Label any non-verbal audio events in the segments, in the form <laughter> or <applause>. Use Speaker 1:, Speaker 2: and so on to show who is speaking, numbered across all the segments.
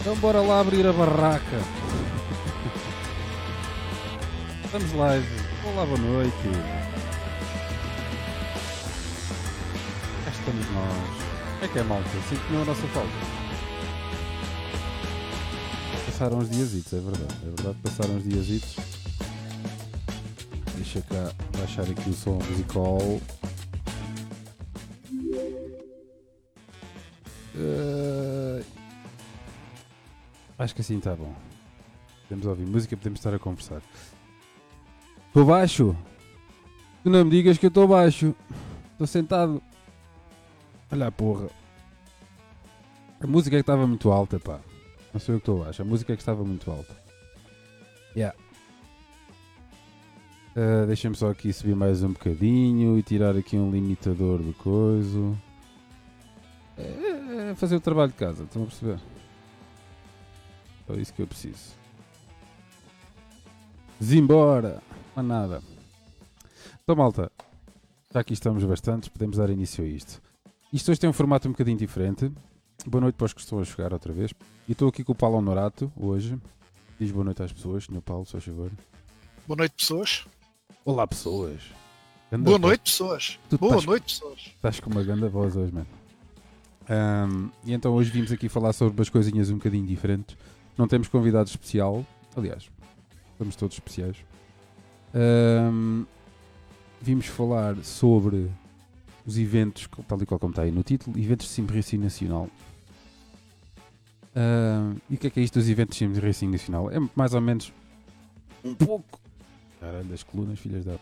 Speaker 1: Então bora lá abrir a barraca. Estamos live. Olá, boa noite. Cá estamos nós. É que é malta, sinto-me a nossa falta. Passaram uns diazitos, é verdade. É verdade, passaram uns diazitos. Deixa cá baixar aqui o som musical. Acho que assim está bom. Podemos ouvir música, podemos estar a conversar. Estou baixo. Tu não me digas que eu estou baixo. Estou sentado. Olha a porra. A música é que estava muito alta, pá. Não sei o que estou baixo. A música é que estava muito alta. Yeah. Uh, Deixa-me só aqui subir mais um bocadinho e tirar aqui um limitador de coisa. É, é fazer o trabalho de casa, estão a perceber? Só isso que eu preciso. Zimbora! Há nada. Então, malta, já aqui estamos bastantes, podemos dar início a isto. Isto hoje tem um formato um bocadinho diferente. Boa noite para os que estão a chegar outra vez. E estou aqui com o Paulo Honorato hoje. Diz boa noite às pessoas, Sr. Paulo, se favor.
Speaker 2: Boa noite, pessoas.
Speaker 1: Olá, pessoas.
Speaker 2: Ganda boa noite, pessoas.
Speaker 1: Tu
Speaker 2: boa
Speaker 1: estás,
Speaker 2: noite, pessoas.
Speaker 1: Estás com uma grande voz hoje, mano. Um, e então hoje vimos aqui falar sobre umas coisinhas um bocadinho diferentes. Não temos convidado especial. Aliás, somos todos especiais. Um, vimos falar sobre os eventos, tal e qual como está aí no título, eventos de Sim Racing Nacional. Um, e o que é que é isto dos eventos de Sim Racing Nacional? É mais ou menos um pouco. Caralho, das colunas, filhas da.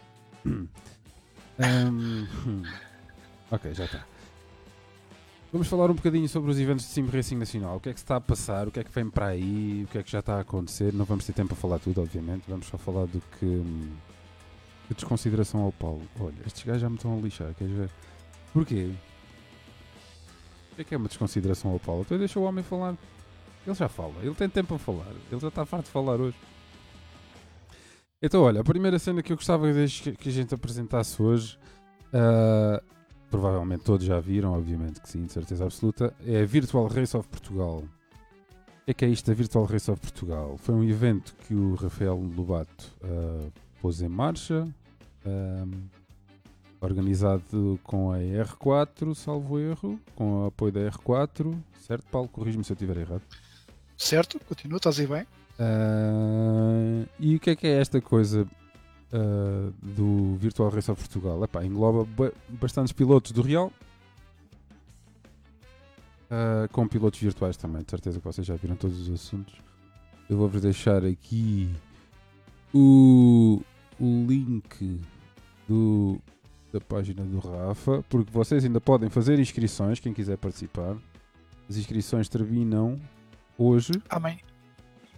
Speaker 1: <coughs> um, <coughs> ok, já está. Vamos falar um bocadinho sobre os eventos de Sim Racing Nacional. O que é que se está a passar, o que é que vem para aí, o que é que já está a acontecer. Não vamos ter tempo para falar tudo, obviamente. Vamos só falar do que. De desconsideração ao Paulo. Olha, estes gajos já me estão a lixar, queres ver? Porquê? O que é é uma desconsideração ao Paulo? Então deixa o homem falar. Ele já fala, ele tem tempo para falar. Ele já está farto de falar hoje. Então, olha, a primeira cena que eu gostava que a gente apresentasse hoje. Uh, provavelmente todos já viram, obviamente que sim, de certeza absoluta, é a Virtual Race of Portugal. O que é que é isto da Virtual Race of Portugal? Foi um evento que o Rafael Lobato uh, pôs em marcha, um, organizado com a R4, salvo erro, com o apoio da R4, certo, Paulo? Corrijo-me se eu estiver errado.
Speaker 2: Certo, continua, estás aí bem.
Speaker 1: Uh, e o que é que é esta coisa uh, do Virtual Race of Portugal. Epá, engloba bastantes pilotos do Real, uh, com pilotos virtuais também. De certeza que vocês já viram todos os assuntos. Eu vou-vos deixar aqui o, o link do, da página do Rafa, porque vocês ainda podem fazer inscrições, quem quiser participar. As inscrições terminam hoje.
Speaker 2: Amém.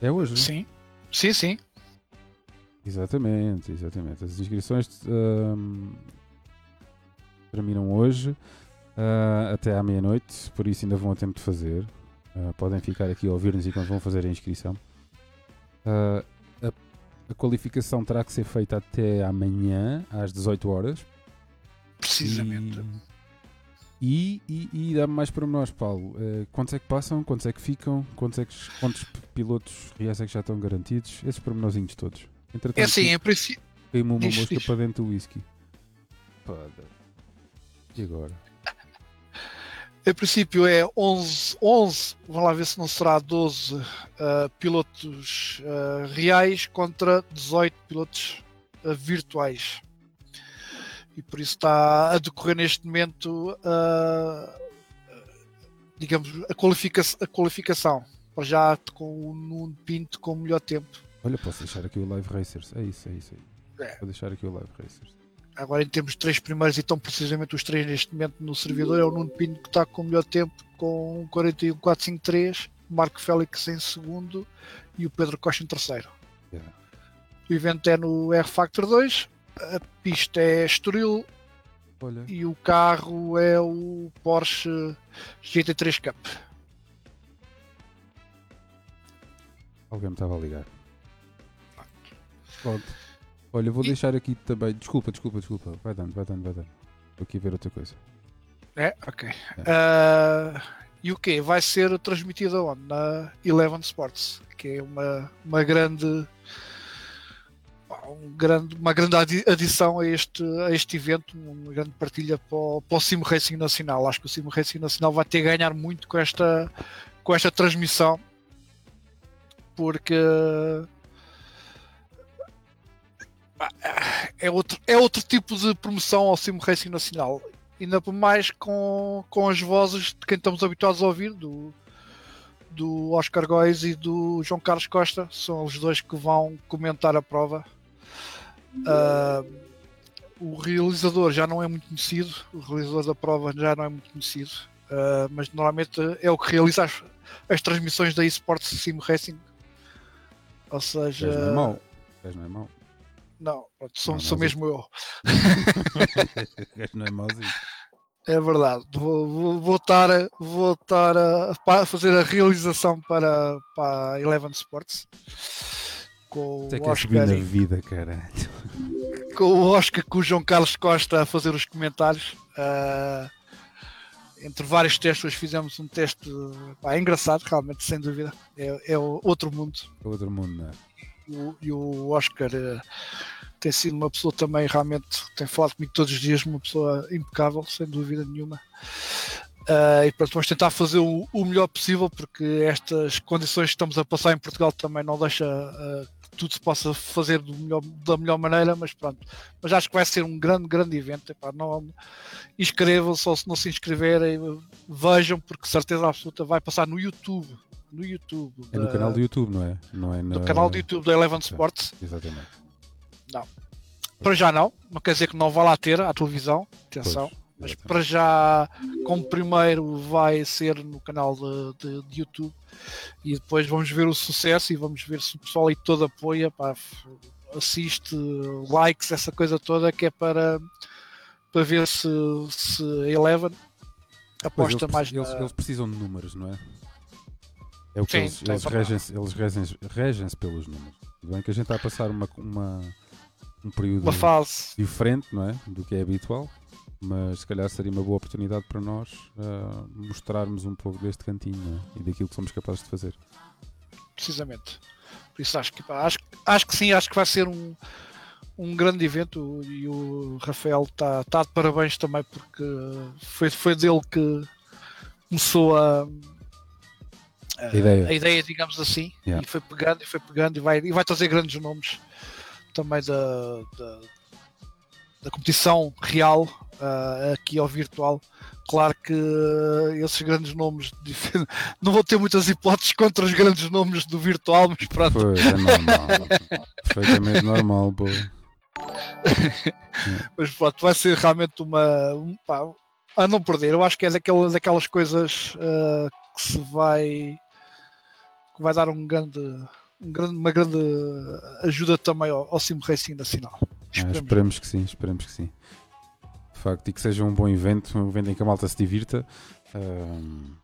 Speaker 1: É hoje?
Speaker 2: Sim. Sim, sim.
Speaker 1: Exatamente, exatamente. As inscrições um, terminam hoje uh, até à meia-noite, por isso ainda vão a tempo de fazer. Uh, podem ficar aqui a ouvir-nos enquanto vão fazer a inscrição. Uh, a, a, qualificação terá que ser feita até amanhã, às 18 horas.
Speaker 2: Precisamente.
Speaker 1: E, e, e dá-me mais para nós, Paulo. Uh, quantos é que passam? Quantos é que ficam? Quantos, é que, quantos pilotos reais é que já estão garantidos? Esses pormenorzinhos todos.
Speaker 2: Entretanto, é assim, em princípio.
Speaker 1: Caiu-me uma mosca para dentro do whisky. Foda. E agora? <laughs>
Speaker 2: Em princípio é 11, 11 vamos lá ver se não será 12 uh, pilotos uh, reais contra 18 pilotos uh, virtuais. E por isso está a decorrer neste momento digamos, a, qualifica a qualificação. Para já com o Nuno Pinto com o melhor tempo
Speaker 1: Olha, posso deixar aqui o Live Racers. É isso, é isso aí. É. Vou deixar aqui o Live Racers.
Speaker 2: Agora, em termos de três primeiros, e estão precisamente os três neste momento no servidor, é o Nuno Pinto que está com o melhor tempo, com 41.453, o Marco Félix em segundo e o Pedro Costa em terceiro. Yeah. O evento é no R Factor 2, a pista é Estoril Olha. e o carro é o Porsche GT3 Cup.
Speaker 1: Alguém me estava a ligar. Pronto. Olha, vou e... deixar aqui também. Desculpa, desculpa, desculpa. Vai dando, vai dando, vai dando. Vou aqui ver outra coisa.
Speaker 2: É? Ok. É. Uh, E o quê? Vai ser transmitida onde? Na Eleven Sports, que é uma, uma grande um grande, uma grande adição a este, a este evento, uma grande partilha para o, para o Sim Racing Nacional. Acho que o Sim Racing Nacional vai ter a ganhar muito com esta, com esta transmissão, porque é outro, é outro tipo de promoção ao Sim Racing Nacional. Ainda mais com, com as vozes de quem estamos habituados a ouvir, do, do Oscar Góes e do João Carlos Costa. São os dois que vão comentar a prova. Uh, o realizador já não é muito conhecido, o realizador da prova já não é muito conhecido, uh, mas normalmente é o que realiza as, as transmissões da eSports Sim Racing. Ou seja.
Speaker 1: não é mau. é mau.
Speaker 2: Não, sou, não, sou mesmo eu.
Speaker 1: não é mauzinho.
Speaker 2: É verdade. Vou, vou, vou, estar, vou estar a, a fazer a realização para, para a Eleven Sports com
Speaker 1: Até o é Oscar. na vida, caralho. <laughs>
Speaker 2: Com o Oscar, com o João Carlos Costa a fazer os comentários. Uh, entre vários testes, fizemos um teste pá, é engraçado, realmente, sem dúvida. É, é outro mundo.
Speaker 1: Outro mundo, não é?
Speaker 2: E o, Oscar uh, tem sido uma pessoa também, realmente, tem falado comigo todos os dias, uma pessoa impecável, sem dúvida nenhuma. Uh, e pronto, vamos tentar fazer o, o, melhor possível porque estas condições que estamos a passar em Portugal também não deixa uh, tudo se possa fazer melhor, da melhor maneira, mas pronto. Mas acho que vai ser um grande, grande evento. Não, inscrevam-se ou se não se inscreverem, vejam, porque certeza absoluta vai passar no YouTube. No YouTube.
Speaker 1: É no canal do YouTube, não é? Não é.
Speaker 2: No canal do YouTube da Eleven Sports.
Speaker 1: Exatamente.
Speaker 2: Não. Para já não, não quer dizer que não vá lá ter a televisão, atenção. Pois. Mas para já, como primeiro, vai ser no canal de, de, de, YouTube e depois vamos ver o sucesso e vamos ver se o pessoal aí todo apoia, pá, assiste, likes, essa coisa toda que é para, para ver se, se a Eleven aposta
Speaker 1: eles,
Speaker 2: mais
Speaker 1: eles,
Speaker 2: na...
Speaker 1: eles precisam de números, não é? É o que Sim, eles, eles, regem-se, eles regem-se, regem-se pelos números. Bem que a gente está a passar uma, uma, um período
Speaker 2: uma fase.
Speaker 1: diferente, não é? Do que é habitual mas se calhar seria uma boa oportunidade para nós uh, mostrarmos um pouco deste cantinho é? e daquilo que somos capazes de fazer.
Speaker 2: Precisamente. Por isso acho que, pá, acho, acho que sim, acho que vai ser um, um grande evento e o Rafael está tá de parabéns também porque foi, foi dele que começou a, a, ideia. a ideia, digamos assim, yeah. e foi pegando e foi pegando e vai, e vai trazer grandes nomes também da, da da competição real uh, aqui ao virtual. Claro que uh, esses grandes nomes <laughs> não vou ter muitas hipóteses contra os grandes nomes do virtual, mas pronto.
Speaker 1: Foi, é normal. Perfeitamente normal, pô. <laughs>
Speaker 2: mas pronto, vai ser realmente uma. Um, pá, a não perder. Eu acho que é daquelas, daquelas coisas uh, que se vai. Que vai dar um grande, um grande, uma grande ajuda também ao, ao Sim Racing Nacional.
Speaker 1: Esperemos. Ah, esperemos que sim, esperemos que sim. De facto, e que seja um bom evento, um evento em que a malta se divirta. Um,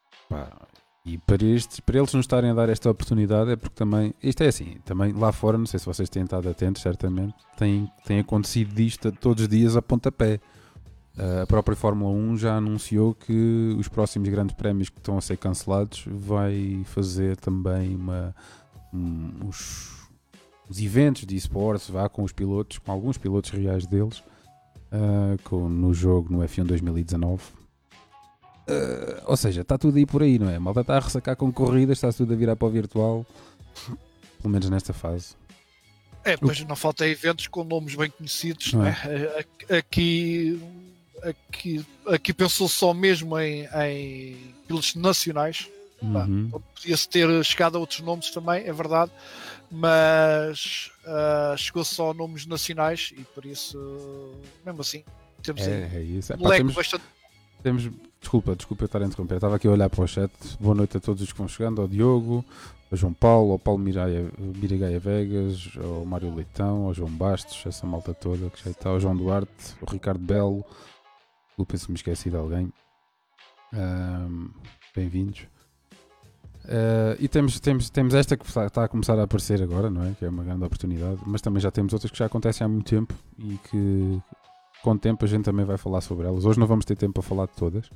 Speaker 1: e para, estes, para eles nos estarem a dar esta oportunidade é porque também, isto é assim, também lá fora, não sei se vocês têm estado atentos, certamente, tem, tem acontecido disto todos os dias a pontapé. Uh, a própria Fórmula 1 já anunciou que os próximos grandes prémios que estão a ser cancelados vai fazer também uma, um, os, os eventos de esportes, vá com os pilotos, com alguns pilotos reais deles, uh, com, no jogo no F1 2019. Uh, ou seja, está tudo aí por aí, não é? A malta está a ressacar com corridas, está tudo a virar para o virtual, <laughs> pelo menos nesta fase.
Speaker 2: É, mas não falta eventos com nomes bem conhecidos, não, não é? é? Aqui, aqui, aqui pensou só mesmo em, em pilotos nacionais. Uhum. Podia-se ter chegado a outros nomes também, é verdade, mas uh, chegou só a nomes nacionais e por isso, mesmo assim, temos
Speaker 1: é, é isso. um leque temos, bastante. Temos, desculpa, desculpa eu estar a interromper, estava aqui a olhar para o chat. Boa noite a todos os que vão chegando, ao Diogo, ao João Paulo, ao Paulo Miraia, Miragaia Vegas, ao Mário Leitão, ao João Bastos, essa malta toda que já está, ao João Duarte, ao Ricardo Belo, desculpa se me esqueci de alguém. Um, Bem-vindos. Uh, e temos, temos, temos esta que está a começar a aparecer agora, não é? Que é uma grande oportunidade, mas também já temos outras que já acontecem há muito tempo e que com o tempo a gente também vai falar sobre elas. Hoje não vamos ter tempo para falar de todas,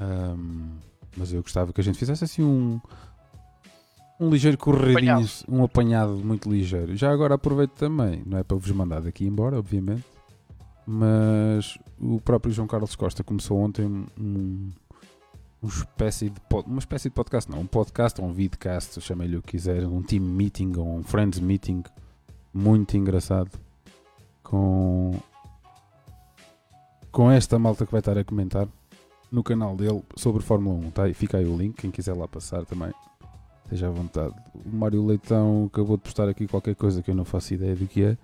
Speaker 1: um, Mas eu gostava que a gente fizesse assim um. Um ligeiro corredinho,
Speaker 2: Apanhado.
Speaker 1: um apanhado muito ligeiro. Já agora aproveito também, não é para vos mandar daqui embora, obviamente, mas o próprio João Carlos Costa começou ontem um, uma espécie de uma espécie de podcast, não, um podcast ou um vidcast, chamei-lhe o que quiser, um team meeting ou um friends meeting muito engraçado com com esta malta que vai estar a comentar no canal dele sobre Fórmula 1, tá? E fica aí o link, quem quiser lá passar também. Esteja à vontade. O Mário Leitão acabou de postar aqui qualquer coisa que eu não faço ideia do que é.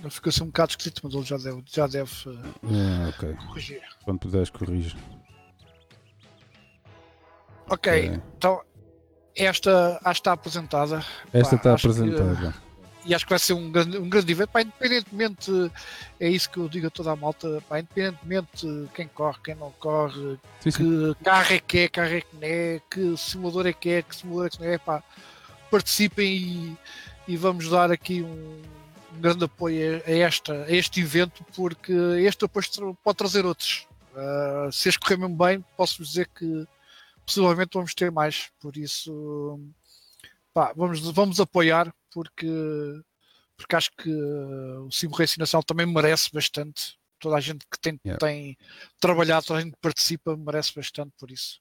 Speaker 2: Ele ficou assim um bocado esquisito, mas ele já deve, já deve eh,
Speaker 1: Ah, ok.
Speaker 2: corrigir.
Speaker 1: Quando puderes, corrige.
Speaker 2: Ok,
Speaker 1: É.
Speaker 2: então esta acho que está apresentada
Speaker 1: Esta
Speaker 2: Pá,
Speaker 1: está
Speaker 2: acho que-
Speaker 1: apresentada.
Speaker 2: e acho que vai ser um grande, um grande evento. Pá, independentemente, é isso que eu digo a toda a malta, pá, independentemente de quem corre, quem não corre,
Speaker 1: Sim, sim.
Speaker 2: que carro é que é, carro é que não é, que simulador é que é, que simulador é que não é, pá, participem e, e vamos dar aqui um, um grande apoio a, esta, a este evento, porque este depois pode trazer outros. Ah, se este correr mesmo bem, posso dizer que possivelmente vamos ter mais, por isso pá, vamos, vamos apoiar porque, porque acho que uh, o Sim Racing Nacional também merece bastante. Toda a gente que tem,
Speaker 1: Yeah.
Speaker 2: tem trabalhado, toda a gente que participa, merece bastante por isso.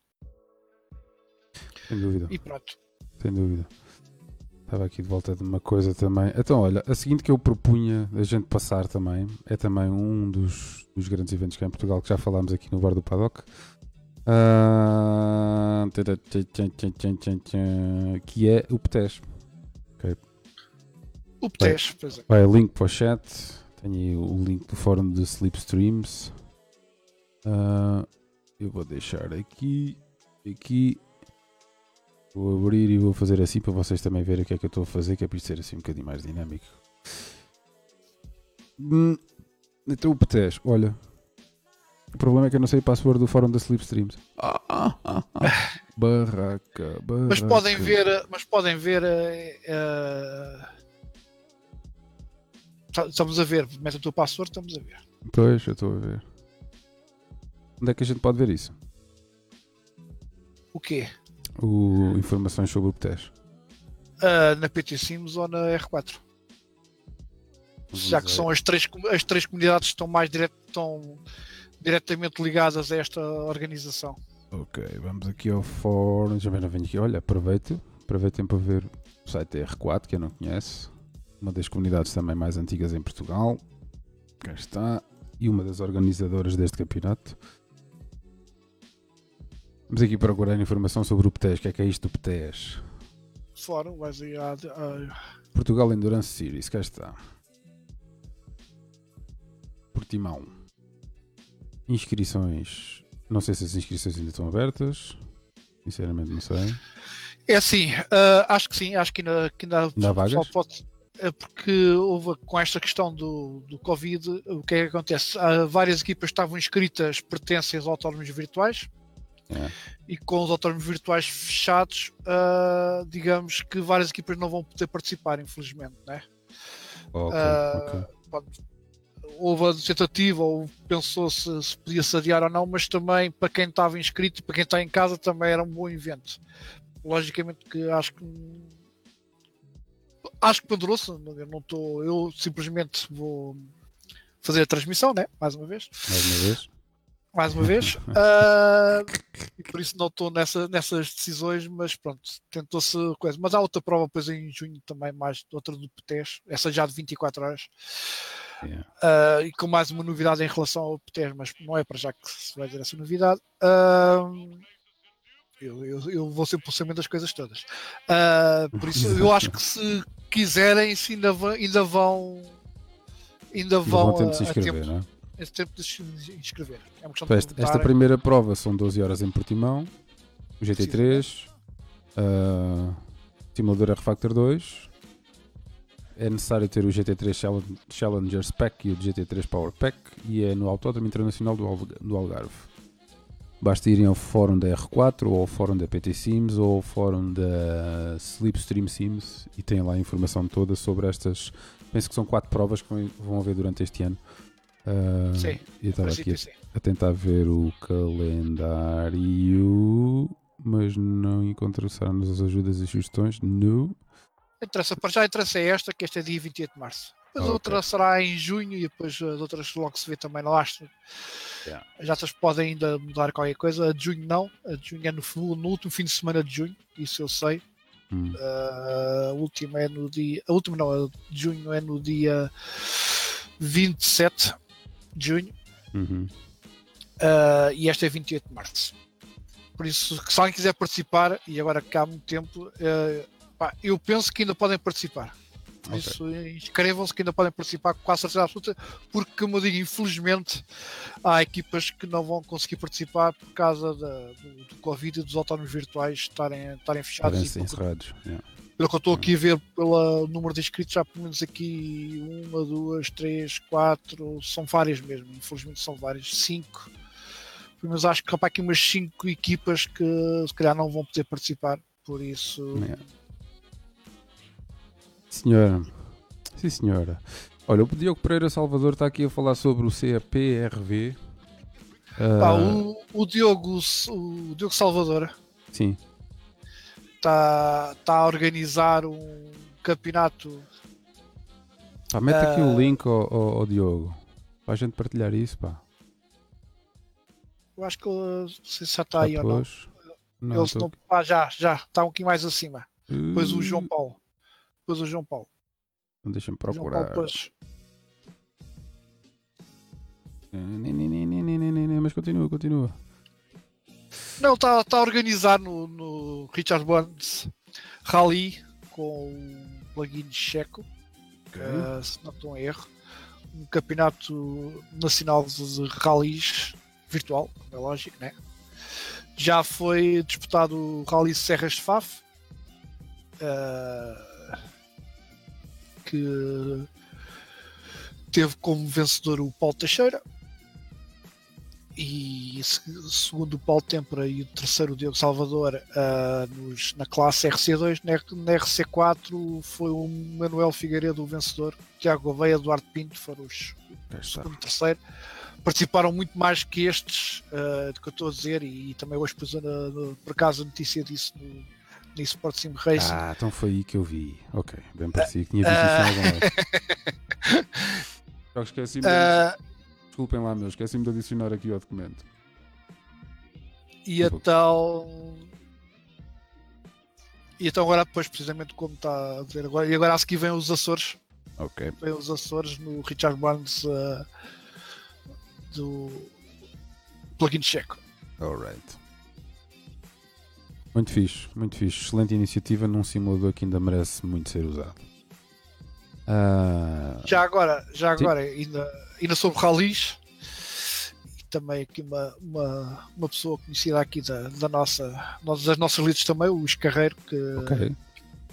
Speaker 1: Sem dúvida.
Speaker 2: E pronto.
Speaker 1: Sem dúvida. Estava aqui de volta de uma coisa também. Então, olha, a seguinte que eu propunha a gente passar também é também um dos, dos grandes eventos que há em Portugal, que já falámos aqui no Bar do Paddock. Tchan, que é o PTES.
Speaker 2: O PTES, pois é.
Speaker 1: Vai, link para o chat. Tenho aí o link do fórum de Slipstreams. Ah, eu vou deixar aqui. Aqui. Vou abrir e vou fazer assim para vocês também verem o que é que eu estou a fazer, que é para isto ser assim um bocadinho mais dinâmico. Hum, Então o PTES, olha. O problema é que eu não sei a password do fórum da Slipstreams. Ah, ah, ah, ah. Barraca, barraca.
Speaker 2: Mas podem ver, uh, mas podem ver. uh, uh, estamos a ver, mete o teu password, estamos a ver.
Speaker 1: Pois, eu estou a ver. Onde é que a gente pode ver isso?
Speaker 2: O quê?
Speaker 1: O, informações sobre o PTES.
Speaker 2: Uh, na PT Sims ou na R4? Já que são as três, as três comunidades que estão mais direto, estão diretamente ligadas a esta organização.
Speaker 1: Ok, vamos aqui ao fórum. Já não venho aqui. Olha, aproveito. Aproveitem para ver o site da R4, que eu não conheço. Uma das comunidades também mais antigas em Portugal. Cá está. E uma das organizadoras deste campeonato. Vamos aqui procurar informação sobre o PTES. O que é que é isto do PTES?
Speaker 2: Fora, vais aí à-
Speaker 1: Portugal Endurance Series. Cá está. Portimão. Inscrições. Não sei se as inscrições ainda estão abertas. Sinceramente não sei.
Speaker 2: É assim, ah, acho que sim, acho que ainda, que ainda,
Speaker 1: Ainda há vagas?
Speaker 2: só pode. é porque houve com esta questão do, do Covid, o que é que acontece? Há várias equipas estavam inscritas pertencem aos autónomos virtuais
Speaker 1: É.
Speaker 2: e com os autónomos virtuais fechados, ah, digamos que várias equipas não vão poder participar, infelizmente, né?
Speaker 1: Ok,
Speaker 2: Ah,
Speaker 1: ok.
Speaker 2: Pronto, houve a tentativa ou pensou se, podia se adiar ou não, mas também para quem estava inscrito para quem está em casa também era um bom evento. Logicamente que acho que acho que pendurou-se, eu não estou, eu simplesmente vou fazer a transmissão, né? Mais uma vez,
Speaker 1: Mais uma vez.
Speaker 2: Mais uma vez. <laughs> Ah, e por isso não estou nessa, nessas decisões, mas pronto, tentou-se coisa. Mas há outra prova depois em junho também, mais outra do PTES, essa já de 24 horas.
Speaker 1: Yeah.
Speaker 2: Uh, e com mais uma novidade em relação ao PTES, mas não é para já que se vai dizer essa novidade. Uh, eu, eu, eu vou ser por cima das coisas todas. Uh, por isso, <laughs> eu acho que se quiserem, se ainda, vão, ainda vão. Ainda vão
Speaker 1: vão tempo de se
Speaker 2: a- a
Speaker 1: inscrever,
Speaker 2: tempo,
Speaker 1: não é?
Speaker 2: Esse tempo de inscrever. É uma questão de
Speaker 1: esta, primeira prova são 12 horas em Portimão, o GT3, uh, simulador R-Factor 2. É necessário ter o GT3 Challenge- Challenger Spec e o GT3 Power Pack e é no Autódromo Internacional do, Alg- do Algarve. Basta irem ao fórum da R4 ou ao fórum da PT Sims ou ao fórum da Slipstream Sims e têm lá a informação toda sobre estas. Penso que são quatro provas que vão haver durante este ano. Uh,
Speaker 2: Sim,
Speaker 1: eu estava
Speaker 2: a
Speaker 1: aqui a a tentar ver o calendário, mas não encontraram as ajudas e sugestões. No.
Speaker 2: Interessa, para já interessa é esta, que esta é dia 28 de março. Depois a
Speaker 1: Ok.
Speaker 2: outra será em junho e depois as outras logo se vê também no astro.
Speaker 1: Yeah.
Speaker 2: As datas podem ainda mudar qualquer coisa. A de junho não. A de junho é no, no último fim de semana de junho, isso eu sei.
Speaker 1: Hum,
Speaker 2: Uh, a última é no dia. A última não, a de junho é no dia 27 de junho.
Speaker 1: uhum.
Speaker 2: Uh, e esta é 28 de março. Por isso, se alguém quiser participar, e agora que há muito tempo, uh, pá, eu penso que ainda podem participar. Por
Speaker 1: Ok.
Speaker 2: isso, inscrevam-se que ainda podem participar com a certeza absoluta, porque, como eu digo, infelizmente há equipas que não vão conseguir participar por causa da- do, do Covid e dos autónomos virtuais estarem, estarem fechados. E
Speaker 1: encerrados. yeah.
Speaker 2: Pelo que eu estou aqui a ver pelo número de inscritos, já pelo menos aqui uma, duas, três, quatro, são várias mesmo, infelizmente são várias, cinco. Menos acho que há aqui umas cinco equipas que se calhar não vão poder participar, por isso.
Speaker 1: Yeah. Senhora, sim senhora. Olha, o Diogo Pereira Salvador está aqui a falar sobre o CAPRV.
Speaker 2: Pá,
Speaker 1: Ah,
Speaker 2: o, o Diogo, o Diogo Salvador
Speaker 1: Sim,
Speaker 2: está tá a organizar um campeonato.
Speaker 1: pá, mete aqui o
Speaker 2: Ah.
Speaker 1: link ao, ao- ao Diogo para a gente partilhar isso, pá.
Speaker 2: Eu acho que ele- não sei se já está aí
Speaker 1: Ah,
Speaker 2: ou não.
Speaker 1: Não, tô-
Speaker 2: ah, já, já, está um pouquinho mais acima. Depois o João
Speaker 1: Uh,
Speaker 2: Paulo. Depois o João Paulo.
Speaker 1: Deixa-me
Speaker 2: O João Paulo
Speaker 1: procurar.
Speaker 2: depois.
Speaker 1: Mas continua, continua.
Speaker 2: Não, está tá a organizar no, no Richard Burns Rally com o plugin checo, eh, se não estou em erro. Um campeonato nacional de rallies virtual, é lógico, né? Já foi disputado o Rally Serras de Faf, eh, que teve como vencedor o Paulo Teixeira. E se- segundo o Paulo Tempera e o terceiro o Diogo Salvador ah, nos- na classe RC2, na, na RC4 foi o Manuel Figueiredo o vencedor, Tiago Gouveia, Eduardo Pinto foram os
Speaker 1: está.
Speaker 2: segundo e terceiro. Participaram muito mais que estes, ah, do que eu estou a dizer, e, também hoje pus na- por acaso a notícia disso no, no Sport Sim Racing.
Speaker 1: Ah, então foi aí que eu vi. Ok, bem parecia que tinha visto isso em algum lado. <laughs> De... <laughs> Desculpem lá, meu, esqueci-me de adicionar aqui ao documento.
Speaker 2: E então. E então agora depois precisamente como está a dizer agora. E agora a seguir vem os Açores.
Speaker 1: Ok.
Speaker 2: Vem os Açores no Richard Barnes uh, do plugin checo.
Speaker 1: Alright. Muito fixe, muito fixe. Excelente iniciativa num simulador que ainda merece muito ser usado. Ah,
Speaker 2: Já agora, já
Speaker 1: Sim.
Speaker 2: agora ainda, ainda sobre rallies. E também aqui uma, uma, uma pessoa conhecida aqui da, da nossa, das nossas leads também, o Escarreiro, que,
Speaker 1: ok.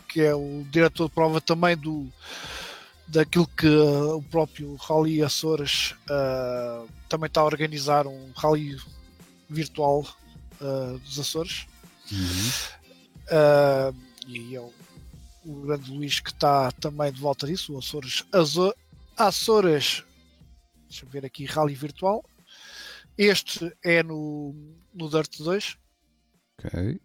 Speaker 2: que é o diretor de prova também do daquilo que uh, o próprio Rally Açores uh, também está a organizar um rally virtual uh, dos Açores
Speaker 1: Uhum.
Speaker 2: Uh, e é o grande Luís que está também de volta disso, o Açores Azo- Açores deixa eu ver aqui, rally virtual este é no, no Dirt 2
Speaker 1: Ok.